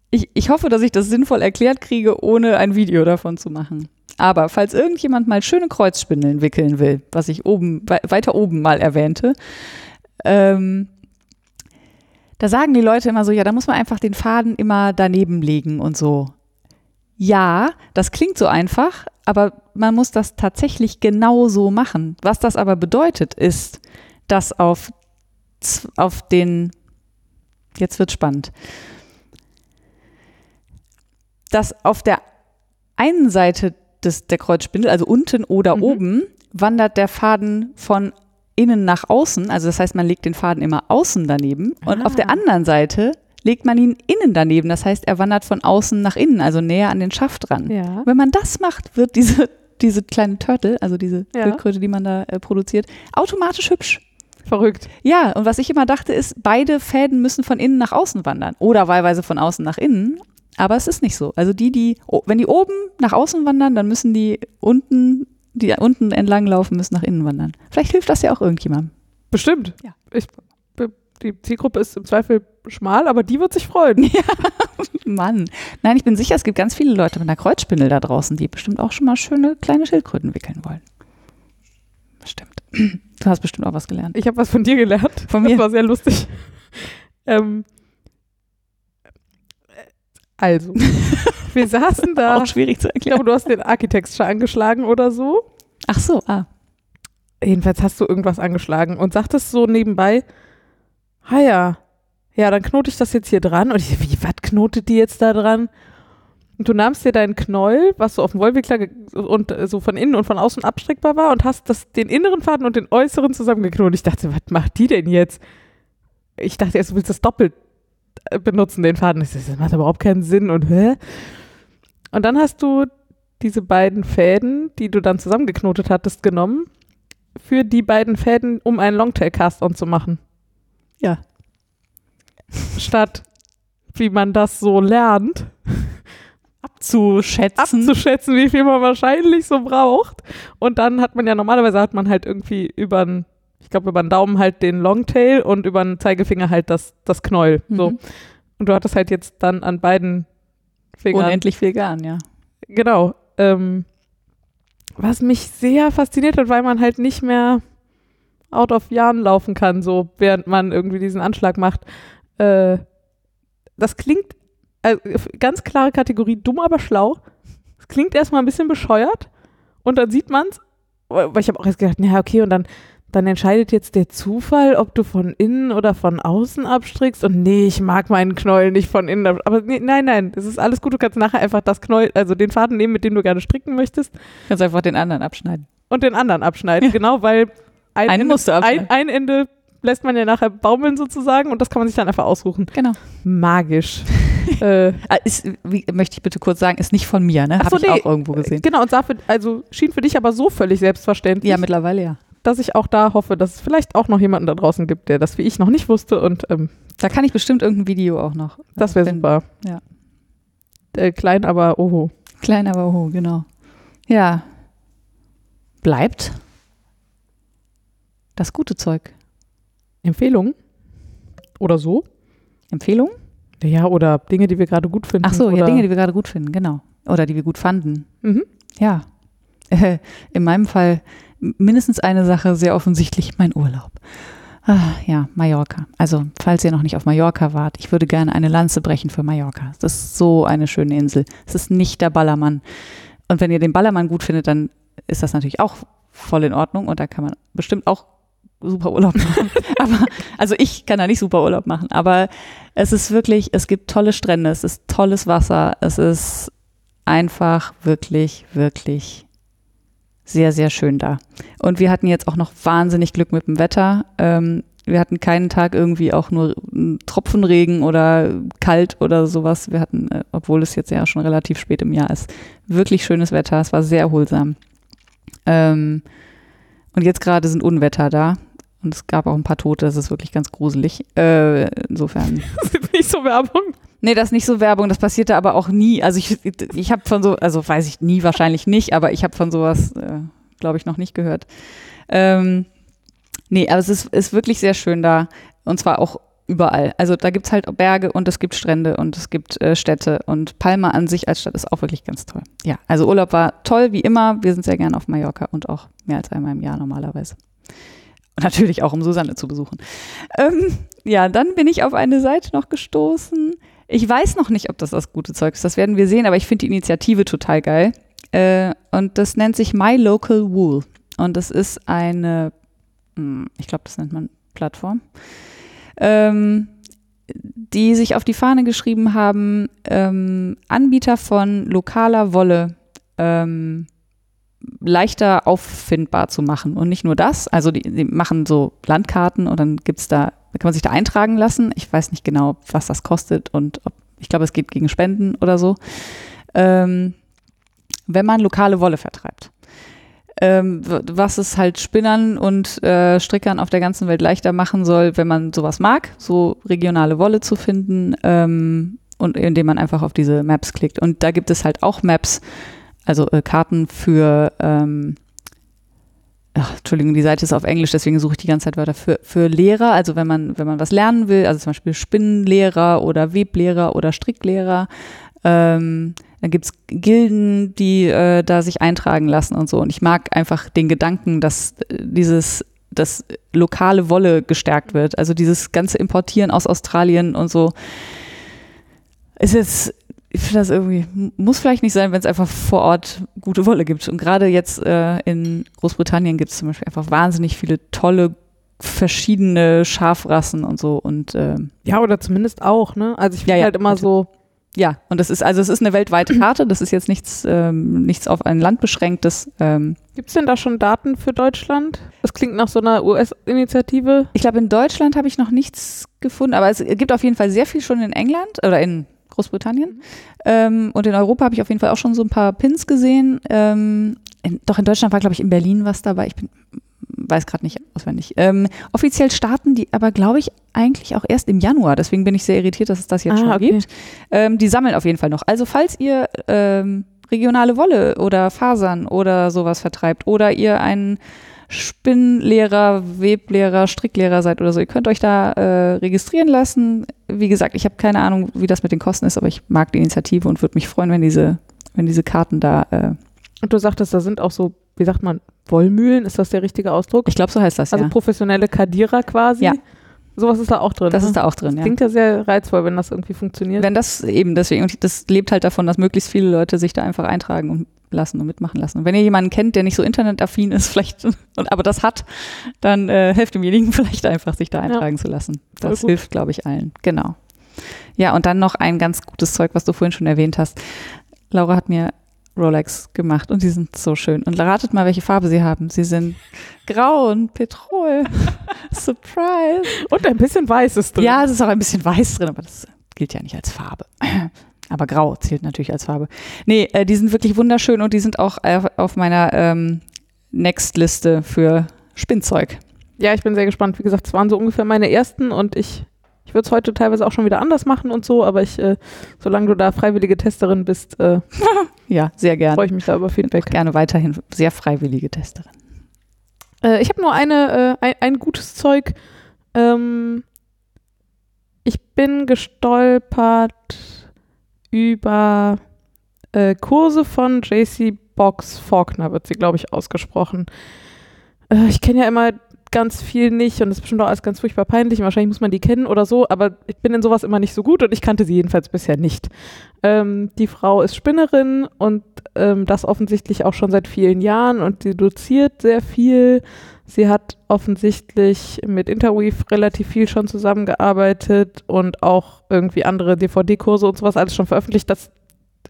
ich, ich hoffe, dass ich das sinnvoll erklärt kriege, ohne ein Video davon zu machen. Aber falls irgendjemand mal schöne Kreuzspindeln wickeln will, was ich oben, wei- weiter oben mal erwähnte, ähm, da sagen die Leute immer so, ja, da muss man einfach den Faden immer daneben legen und so. Ja, das klingt so einfach, aber man muss das tatsächlich genau so machen. Was das aber bedeutet, ist, dass auf, auf den, jetzt wird spannend, dass auf der einen Seite des, der Kreuzspindel, also unten oder Mhm. oben, wandert der Faden von innen nach außen. Also das heißt, man legt den Faden immer außen daneben. Und Ah. auf der anderen Seite legt man ihn innen daneben. Das heißt, er wandert von außen nach innen, also näher an den Schaft dran. Ja. Wenn man das macht, wird diese, diese kleine Turtle, also diese Ja. Schildkröte, die man da äh, produziert, automatisch hübsch. Verrückt. Ja, und was ich immer dachte, ist, beide Fäden müssen von innen nach außen wandern. Oder wahlweise von außen nach innen. Aber es ist nicht so. Also die, die, wenn die oben nach außen wandern, dann müssen die unten, die unten entlang laufen, müssen nach innen wandern. Vielleicht hilft das ja auch irgendjemandem. Bestimmt. Ja. Ich, die Zielgruppe ist im Zweifel schmal, aber die wird sich freuen. [laughs] Mann. Nein, ich bin sicher, es gibt ganz viele Leute mit einer Kreuzspindel da draußen, die bestimmt auch schon mal schöne kleine Schildkröten wickeln wollen. Bestimmt. [clears throat] Du hast bestimmt auch was gelernt. Ich habe was von dir gelernt. Von Das mir? war sehr lustig. ähm, also, [laughs] wir saßen da. Auch schwierig zu Ich erklären. glaube, du hast den Architecture angeschlagen oder so. Ach so, ah. Jedenfalls hast du irgendwas angeschlagen und sagtest so nebenbei, ah ja, ja, dann knote ich das jetzt hier dran. Und ich, wie, was knotet die jetzt da dran? Und du nahmst dir deinen Knäuel, was so auf dem Wollwickler und äh, so von innen und von außen abstreckbar war und hast das, den inneren Faden und den äußeren zusammengeknotet. Ich dachte, was macht die denn jetzt? Ich dachte erst, du willst das doppelt benutzen, den Faden. Ich so, das macht überhaupt keinen Sinn und hä? Und dann hast du diese beiden Fäden, die du dann zusammengeknotet hattest, genommen für die beiden Fäden, um einen Longtail-Cast-On zu machen. Ja. Statt, wie man das so lernt, Abzuschätzen. abzuschätzen, wie viel man wahrscheinlich so braucht. Und dann hat man ja, normalerweise hat man halt irgendwie über den, ich glaube, über den Daumen halt den Longtail und über den Zeigefinger halt das, das Knäuel. So. Mhm. Und du hattest halt jetzt dann an beiden Fingern. Unendlich viel Garn, ja. Genau. Ähm, was mich sehr fasziniert hat, weil man halt nicht mehr out of Yarn laufen kann, so während man irgendwie diesen Anschlag macht. Äh, das klingt, also, ganz klare Kategorie, dumm, aber schlau. Es klingt erstmal ein bisschen bescheuert und dann sieht man es, weil ich habe auch erst gedacht, naja, okay, und dann, dann entscheidet jetzt der Zufall, ob du von innen oder von außen abstrickst. Und nee, ich mag meinen Knäuel nicht von innen. ab- Aber nee, nein, nein, es ist alles gut. Du kannst nachher einfach das Knäuel, also den Faden nehmen, mit dem du gerne stricken möchtest, Kannst einfach den anderen abschneiden. und den anderen abschneiden. Genau, weil ein, Einen Ende, musst du ein, abschneiden. ein Ende lässt man ja nachher baumeln sozusagen und das kann man sich dann einfach aussuchen. Genau. Magisch. [laughs] äh, Ah, Ist, wie, möchte ich bitte kurz sagen, ist nicht von mir, ne? Habe so, ich nee. auch irgendwo gesehen. genau, und sah für, also schien für dich aber so völlig selbstverständlich, Ja, mittlerweile ja. Dass ich auch da hoffe, dass es vielleicht auch noch jemanden da draußen gibt, der das wie ich noch nicht wusste und ähm, Da kann ich bestimmt irgendein Video auch noch. das wäre super. ja. Äh, klein, aber oho. Klein, aber hoch, genau. Ja. Bleibt das gute Zeug. Empfehlungen? Oder so? Empfehlung? Ja, oder Dinge, die wir gerade gut finden. Ach so, ja, Dinge, die wir gerade gut finden, genau. Oder die wir gut fanden. Mhm. Ja. Äh, [laughs] in meinem Fall mindestens eine Sache, sehr offensichtlich, mein Urlaub. Ah, ja, Mallorca. Also, falls ihr noch nicht auf Mallorca wart, ich würde gerne eine Lanze brechen für Mallorca. Das ist so eine schöne Insel. Es ist nicht der Ballermann. Und wenn ihr den Ballermann gut findet, dann ist das natürlich auch voll in Ordnung und da kann man bestimmt auch super Urlaub machen. [laughs] aber, also ich kann da nicht super Urlaub machen, aber es ist wirklich, es gibt tolle Strände, es ist tolles Wasser, es ist einfach wirklich, wirklich sehr, sehr schön da. Und wir hatten jetzt auch noch wahnsinnig Glück mit dem Wetter. Ähm, wir hatten keinen Tag irgendwie auch nur Tropfenregen oder kalt oder sowas. Wir hatten, äh, obwohl es jetzt ja schon relativ spät im Jahr ist, wirklich schönes Wetter. Es war sehr erholsam. Ähm, und jetzt gerade sind Unwetter da. Und es gab auch ein paar Tote, das ist wirklich ganz gruselig. Äh, insofern. [laughs] Nicht so Werbung. Nee, das ist nicht so Werbung, das passierte aber auch nie. Also ich, ich habe von so, also weiß ich nie wahrscheinlich nicht, aber ich habe von sowas, äh, glaube ich, noch nicht gehört. Ähm, nee, aber es ist, ist wirklich sehr schön da. Und zwar auch überall. Also da gibt es halt Berge und es gibt Strände und es gibt äh, Städte und Palma an sich als Stadt ist auch wirklich ganz toll. Ja, also Urlaub war toll, wie immer. Wir sind sehr gerne auf Mallorca und auch mehr als einmal im Jahr normalerweise. Und natürlich auch, um Susanne zu besuchen. Ähm, ja, dann bin ich auf eine Seite noch gestoßen. Ich weiß noch nicht, ob das das gute Zeug ist. Das werden wir sehen, aber ich finde die Initiative total geil. Äh, und das nennt sich My Local Wool. Und das ist eine, hm, ich glaube, das nennt man Plattform, ähm, die sich auf die Fahne geschrieben haben, ähm, Anbieter von lokaler Wolle ähm, leichter auffindbar zu machen. Und nicht nur das, also die, die machen so Landkarten und dann gibt's da, kann man sich da eintragen lassen. Ich weiß nicht genau, was das kostet und ob, ich glaube, es geht gegen Spenden oder so. Ähm, wenn man lokale Wolle vertreibt. Ähm, was es halt Spinnern und äh, Strickern auf der ganzen Welt leichter machen soll, wenn man sowas mag, so regionale Wolle zu finden ähm, und indem man einfach auf diese Maps klickt. Und da gibt es halt auch Maps, also äh, Karten für, ähm, ach, Entschuldigung, die Seite ist auf Englisch, deswegen suche ich die ganze Zeit weiter für, für Lehrer, also wenn man, wenn man was lernen will, also zum Beispiel Spinnenlehrer oder Weblehrer oder Stricklehrer, ähm, dann gibt es Gilden, die äh, da sich eintragen lassen und so. Und ich mag einfach den Gedanken, dass äh, dieses, dass lokale Wolle gestärkt wird. Also dieses ganze Importieren aus Australien und so. Ist jetzt, ich finde das irgendwie, muss vielleicht nicht sein, wenn es einfach vor Ort gute Wolle gibt. Und gerade jetzt äh, in Großbritannien gibt es zum Beispiel einfach wahnsinnig viele tolle verschiedene Schafrassen und so und äh, Ja, oder zumindest auch, ne? Also ich finde Ja, ja, halt immer so, ja, und das ist, also es ist eine weltweite Karte, das ist jetzt nichts, ähm, nichts auf ein Land beschränktes. Ähm, gibt es denn da schon Daten für Deutschland? Das klingt nach so einer US-Initiative. ich glaube, in Deutschland habe ich noch nichts gefunden, aber es gibt auf jeden Fall sehr viel schon in England oder in Großbritannien. Ähm, und in Europa habe ich auf jeden Fall auch schon so ein paar Pins gesehen. Ähm, in, doch in Deutschland war, glaube ich, in Berlin was dabei. Ich bin, weiß gerade nicht auswendig. Ähm, offiziell starten die aber, glaube ich, eigentlich auch erst im Januar. Deswegen bin ich sehr irritiert, dass es das jetzt Ah, schon okay. gibt. Ähm, die sammeln auf jeden Fall noch. Also falls ihr ähm, regionale Wolle oder Fasern oder sowas vertreibt oder ihr ein Spinnlehrer, Weblehrer, Stricklehrer seid oder so, ihr könnt euch da äh, registrieren lassen. Wie gesagt, ich habe keine Ahnung, wie das mit den Kosten ist, aber ich mag die Initiative und würde mich freuen, wenn diese, wenn diese Karten da, äh, Und du sagtest, da sind auch so, wie sagt man, Wollmühlen, ist das der richtige Ausdruck? ich glaube, so heißt das Also ja. professionelle Kadierer quasi. Ja. Sowas ist da auch drin. Das ne? ist da auch drin, ja. Klingt ja sehr reizvoll, wenn das irgendwie funktioniert. Wenn das eben deswegen, und das lebt halt davon, dass möglichst viele Leute sich da einfach eintragen und lassen und mitmachen lassen. Und wenn ihr jemanden kennt, der nicht so internetaffin ist, [laughs] vielleicht, und aber das hat, dann äh, helft demjenigen [laughs] vielleicht einfach, sich da eintragen zu lassen. Das hilft, glaube ich, allen. Genau. Ja, und dann noch ein ganz gutes Zeug, was du vorhin schon erwähnt hast. Laura hat mir Rolex gemacht und die sind so schön. Und ratet mal, welche Farbe sie haben. Sie sind grau und Petrol. [laughs] Surprise. Und ein bisschen weiß ist drin. Ja, es ist auch ein bisschen weiß drin, aber das gilt ja nicht als Farbe. Aber grau zählt natürlich als Farbe. Nee, äh, die sind wirklich wunderschön und die sind auch äh, auf meiner ähm, Next-Liste für Spinnzeug. Ja, ich bin sehr gespannt. Wie gesagt, es waren so ungefähr meine ersten und ich, ich würde es heute teilweise auch schon wieder anders machen und so, aber ich, äh, solange du da freiwillige Testerin bist, äh, [laughs] Ja, sehr gerne. freue ich mich da über Feedback. Gerne weiterhin sehr freiwillige Testerin. Äh, ich habe nur eine, äh, ein, ein gutes Zeug. Ähm, ich bin gestolpert über äh, Kurse von JC Box Faulkner, wird sie, glaube ich, ausgesprochen. Äh, ich kenne ja immer ganz viel nicht und das ist bestimmt auch alles ganz furchtbar peinlich. und Wahrscheinlich muss man die kennen oder so, aber ich bin in sowas immer nicht so gut und ich kannte sie jedenfalls bisher nicht. Ähm, die Frau ist Spinnerin und ähm, das offensichtlich auch schon seit vielen Jahren und sie doziert sehr viel. Sie hat offensichtlich mit Interweave relativ viel schon zusammengearbeitet und auch irgendwie andere DVD-Kurse und sowas alles schon veröffentlicht. Das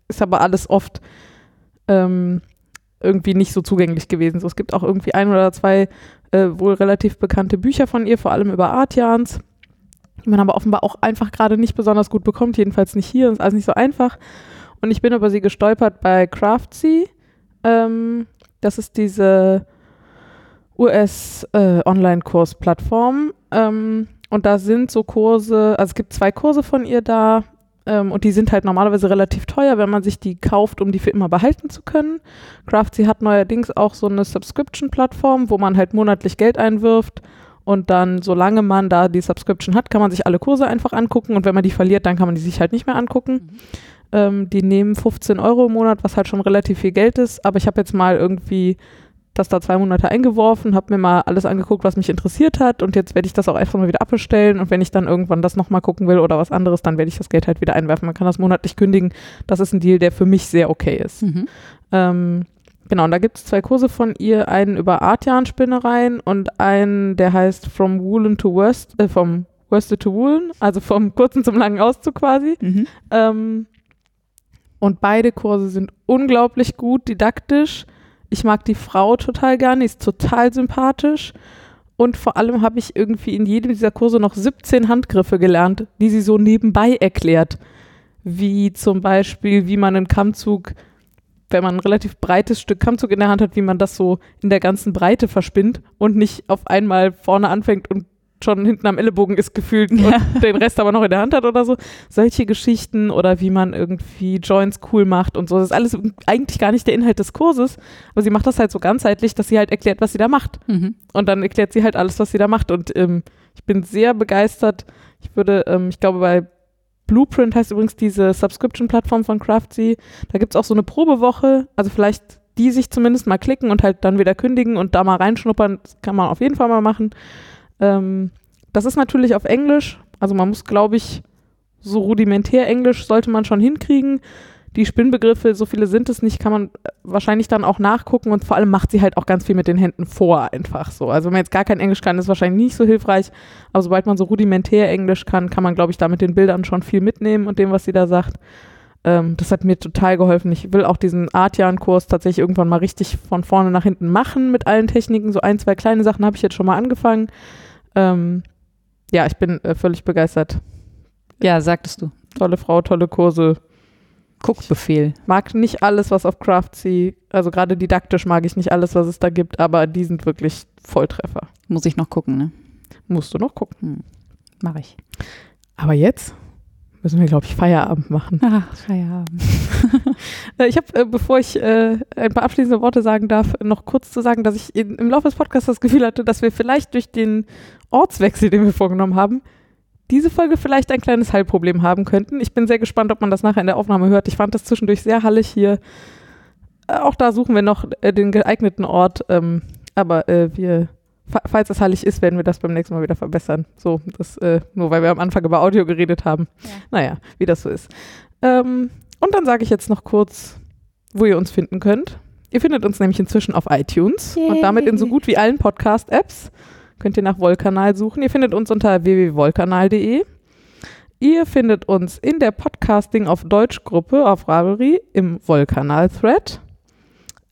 ist aber alles oft ähm, irgendwie nicht so zugänglich gewesen. So, es gibt auch irgendwie ein oder zwei äh, wohl relativ bekannte Bücher von ihr, vor allem über Artians, die man aber offenbar auch einfach gerade nicht besonders gut bekommt, jedenfalls nicht hier, ist alles nicht so einfach. Und ich bin über sie gestolpert bei Craftsy. Ähm, das ist diese US-Online-Kurs-Plattform. Äh, ähm, und da sind so Kurse, also es gibt zwei Kurse von ihr da. Ähm, und die sind halt normalerweise relativ teuer, wenn man sich die kauft, um die für immer behalten zu können. Craftsy hat neuerdings auch so eine Subscription-Plattform, wo man halt monatlich Geld einwirft. Und dann, solange man da die Subscription hat, kann man sich alle Kurse einfach angucken. Und wenn man die verliert, dann kann man die sich halt nicht mehr angucken. Mhm. Ähm, die nehmen 15 Euro im Monat, was halt schon relativ viel Geld ist. Aber ich habe jetzt mal irgendwie das da zwei Monate eingeworfen, habe mir mal alles angeguckt, was mich interessiert hat. Und jetzt werde ich das auch einfach mal wieder abbestellen. Und wenn ich dann irgendwann das nochmal gucken will oder was anderes, dann werde ich das Geld halt wieder einwerfen. Man kann das monatlich kündigen. Das ist ein Deal, der für mich sehr okay ist. Mhm. Ähm, Genau, und da gibt es zwei Kurse von ihr, einen über Artian-Spinnereien und einen, der heißt From Woolen to Worst, äh, vom Worsted to Woolen, also vom kurzen zum langen Auszug quasi. Mhm. Ähm, und beide Kurse sind unglaublich gut didaktisch. Ich mag die Frau total gerne, die ist total sympathisch. Und vor allem habe ich irgendwie in jedem dieser Kurse noch 17 Handgriffe gelernt, die sie so nebenbei erklärt. Wie zum Beispiel, wie man einen Kammzug, wenn man ein relativ breites Stück Kammzug in der Hand hat, wie man das so in der ganzen Breite verspinnt und nicht auf einmal vorne anfängt und schon hinten am Ellenbogen ist gefühlt ja. und den Rest aber noch in der Hand hat oder so. Solche Geschichten oder wie man irgendwie Joints cool macht und so. Das ist alles eigentlich gar nicht der Inhalt des Kurses, aber sie macht das halt so ganzheitlich, dass sie halt erklärt, was sie da macht. Mhm. Und dann erklärt sie halt alles, was sie da macht. Und ähm, ich bin sehr begeistert. Ich würde, ähm, ich glaube, bei Blueprint heißt übrigens diese Subscription-Plattform von Craftsy. Da gibt es auch so eine Probewoche. Also vielleicht die sich zumindest mal klicken und halt dann wieder kündigen und da mal reinschnuppern. Das kann man auf jeden Fall mal machen. Ähm, das ist natürlich auf Englisch. Also man muss, glaube ich, so rudimentär Englisch sollte man schon hinkriegen. Die Spinnbegriffe, so viele sind es nicht, kann man äh, wahrscheinlich dann auch nachgucken und vor allem macht sie halt auch ganz viel mit den Händen vor, einfach so. Also wenn man jetzt gar kein Englisch kann, ist wahrscheinlich nicht so hilfreich, aber sobald man so rudimentär Englisch kann, kann man, glaube ich, da mit den Bildern schon viel mitnehmen und dem, was sie da sagt. Ähm, das hat mir total geholfen. Ich will auch diesen Artian-Kurs tatsächlich irgendwann mal richtig von vorne nach hinten machen mit allen Techniken. So ein, zwei kleine Sachen habe ich jetzt schon mal angefangen. Ähm, ja, ich bin äh, völlig begeistert. Ja, sagtest du. Tolle Frau, tolle Kurse. Guckbefehl. Mag nicht alles, was auf Craftsy, also gerade didaktisch mag ich nicht alles, was es da gibt, aber die sind wirklich Volltreffer. Muss ich noch gucken, ne? Musst du noch gucken. Hm. Mach ich. Aber jetzt müssen wir, glaube ich, Feierabend machen. Ach, Feierabend. [laughs] Äh, ich habe, äh, bevor ich äh, ein paar abschließende Worte sagen darf, noch kurz zu sagen, dass ich in, im Laufe des Podcasts das Gefühl hatte, dass wir vielleicht durch den Ortswechsel, den wir vorgenommen haben, diese Folge vielleicht ein kleines Heilproblem haben könnten. Ich bin sehr gespannt, ob man das nachher in der Aufnahme hört. Ich fand das zwischendurch sehr hallig hier. Äh, auch da suchen wir noch den geeigneten Ort. Ähm, aber wir falls es hallig ist, werden wir das beim nächsten Mal wieder verbessern. So, das, äh, nur weil wir am Anfang über Audio geredet haben. Ja. Naja, wie das so ist. Ähm, und dann sage ich jetzt noch kurz, wo ihr uns finden könnt. Ihr findet uns nämlich inzwischen auf iTunes Yay. und damit in so gut wie allen Podcast-Apps. Könnt ihr nach Wollkanal suchen. Ihr findet uns unter www.wollkanal.de. Ihr findet uns in der Podcasting auf Deutsch Gruppe auf Ravelry im Wollkanal-Thread.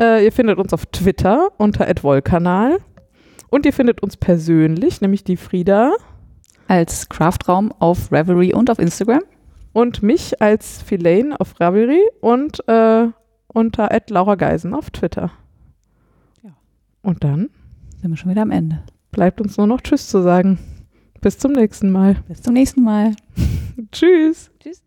Äh, ihr findet uns auf Twitter unter @wollkanal. Und ihr findet uns persönlich, nämlich die Frieda. Als Craftraum auf Ravelry und auf Instagram. Und mich als Filane auf Ravelry und äh, unter Laura Geisen auf Twitter. Ja. Und dann sind wir schon wieder am Ende. Bleibt uns nur noch Tschüss zu sagen. Bis zum nächsten Mal. Bis zum nächsten Mal. [laughs] Tschüss. Tschüss.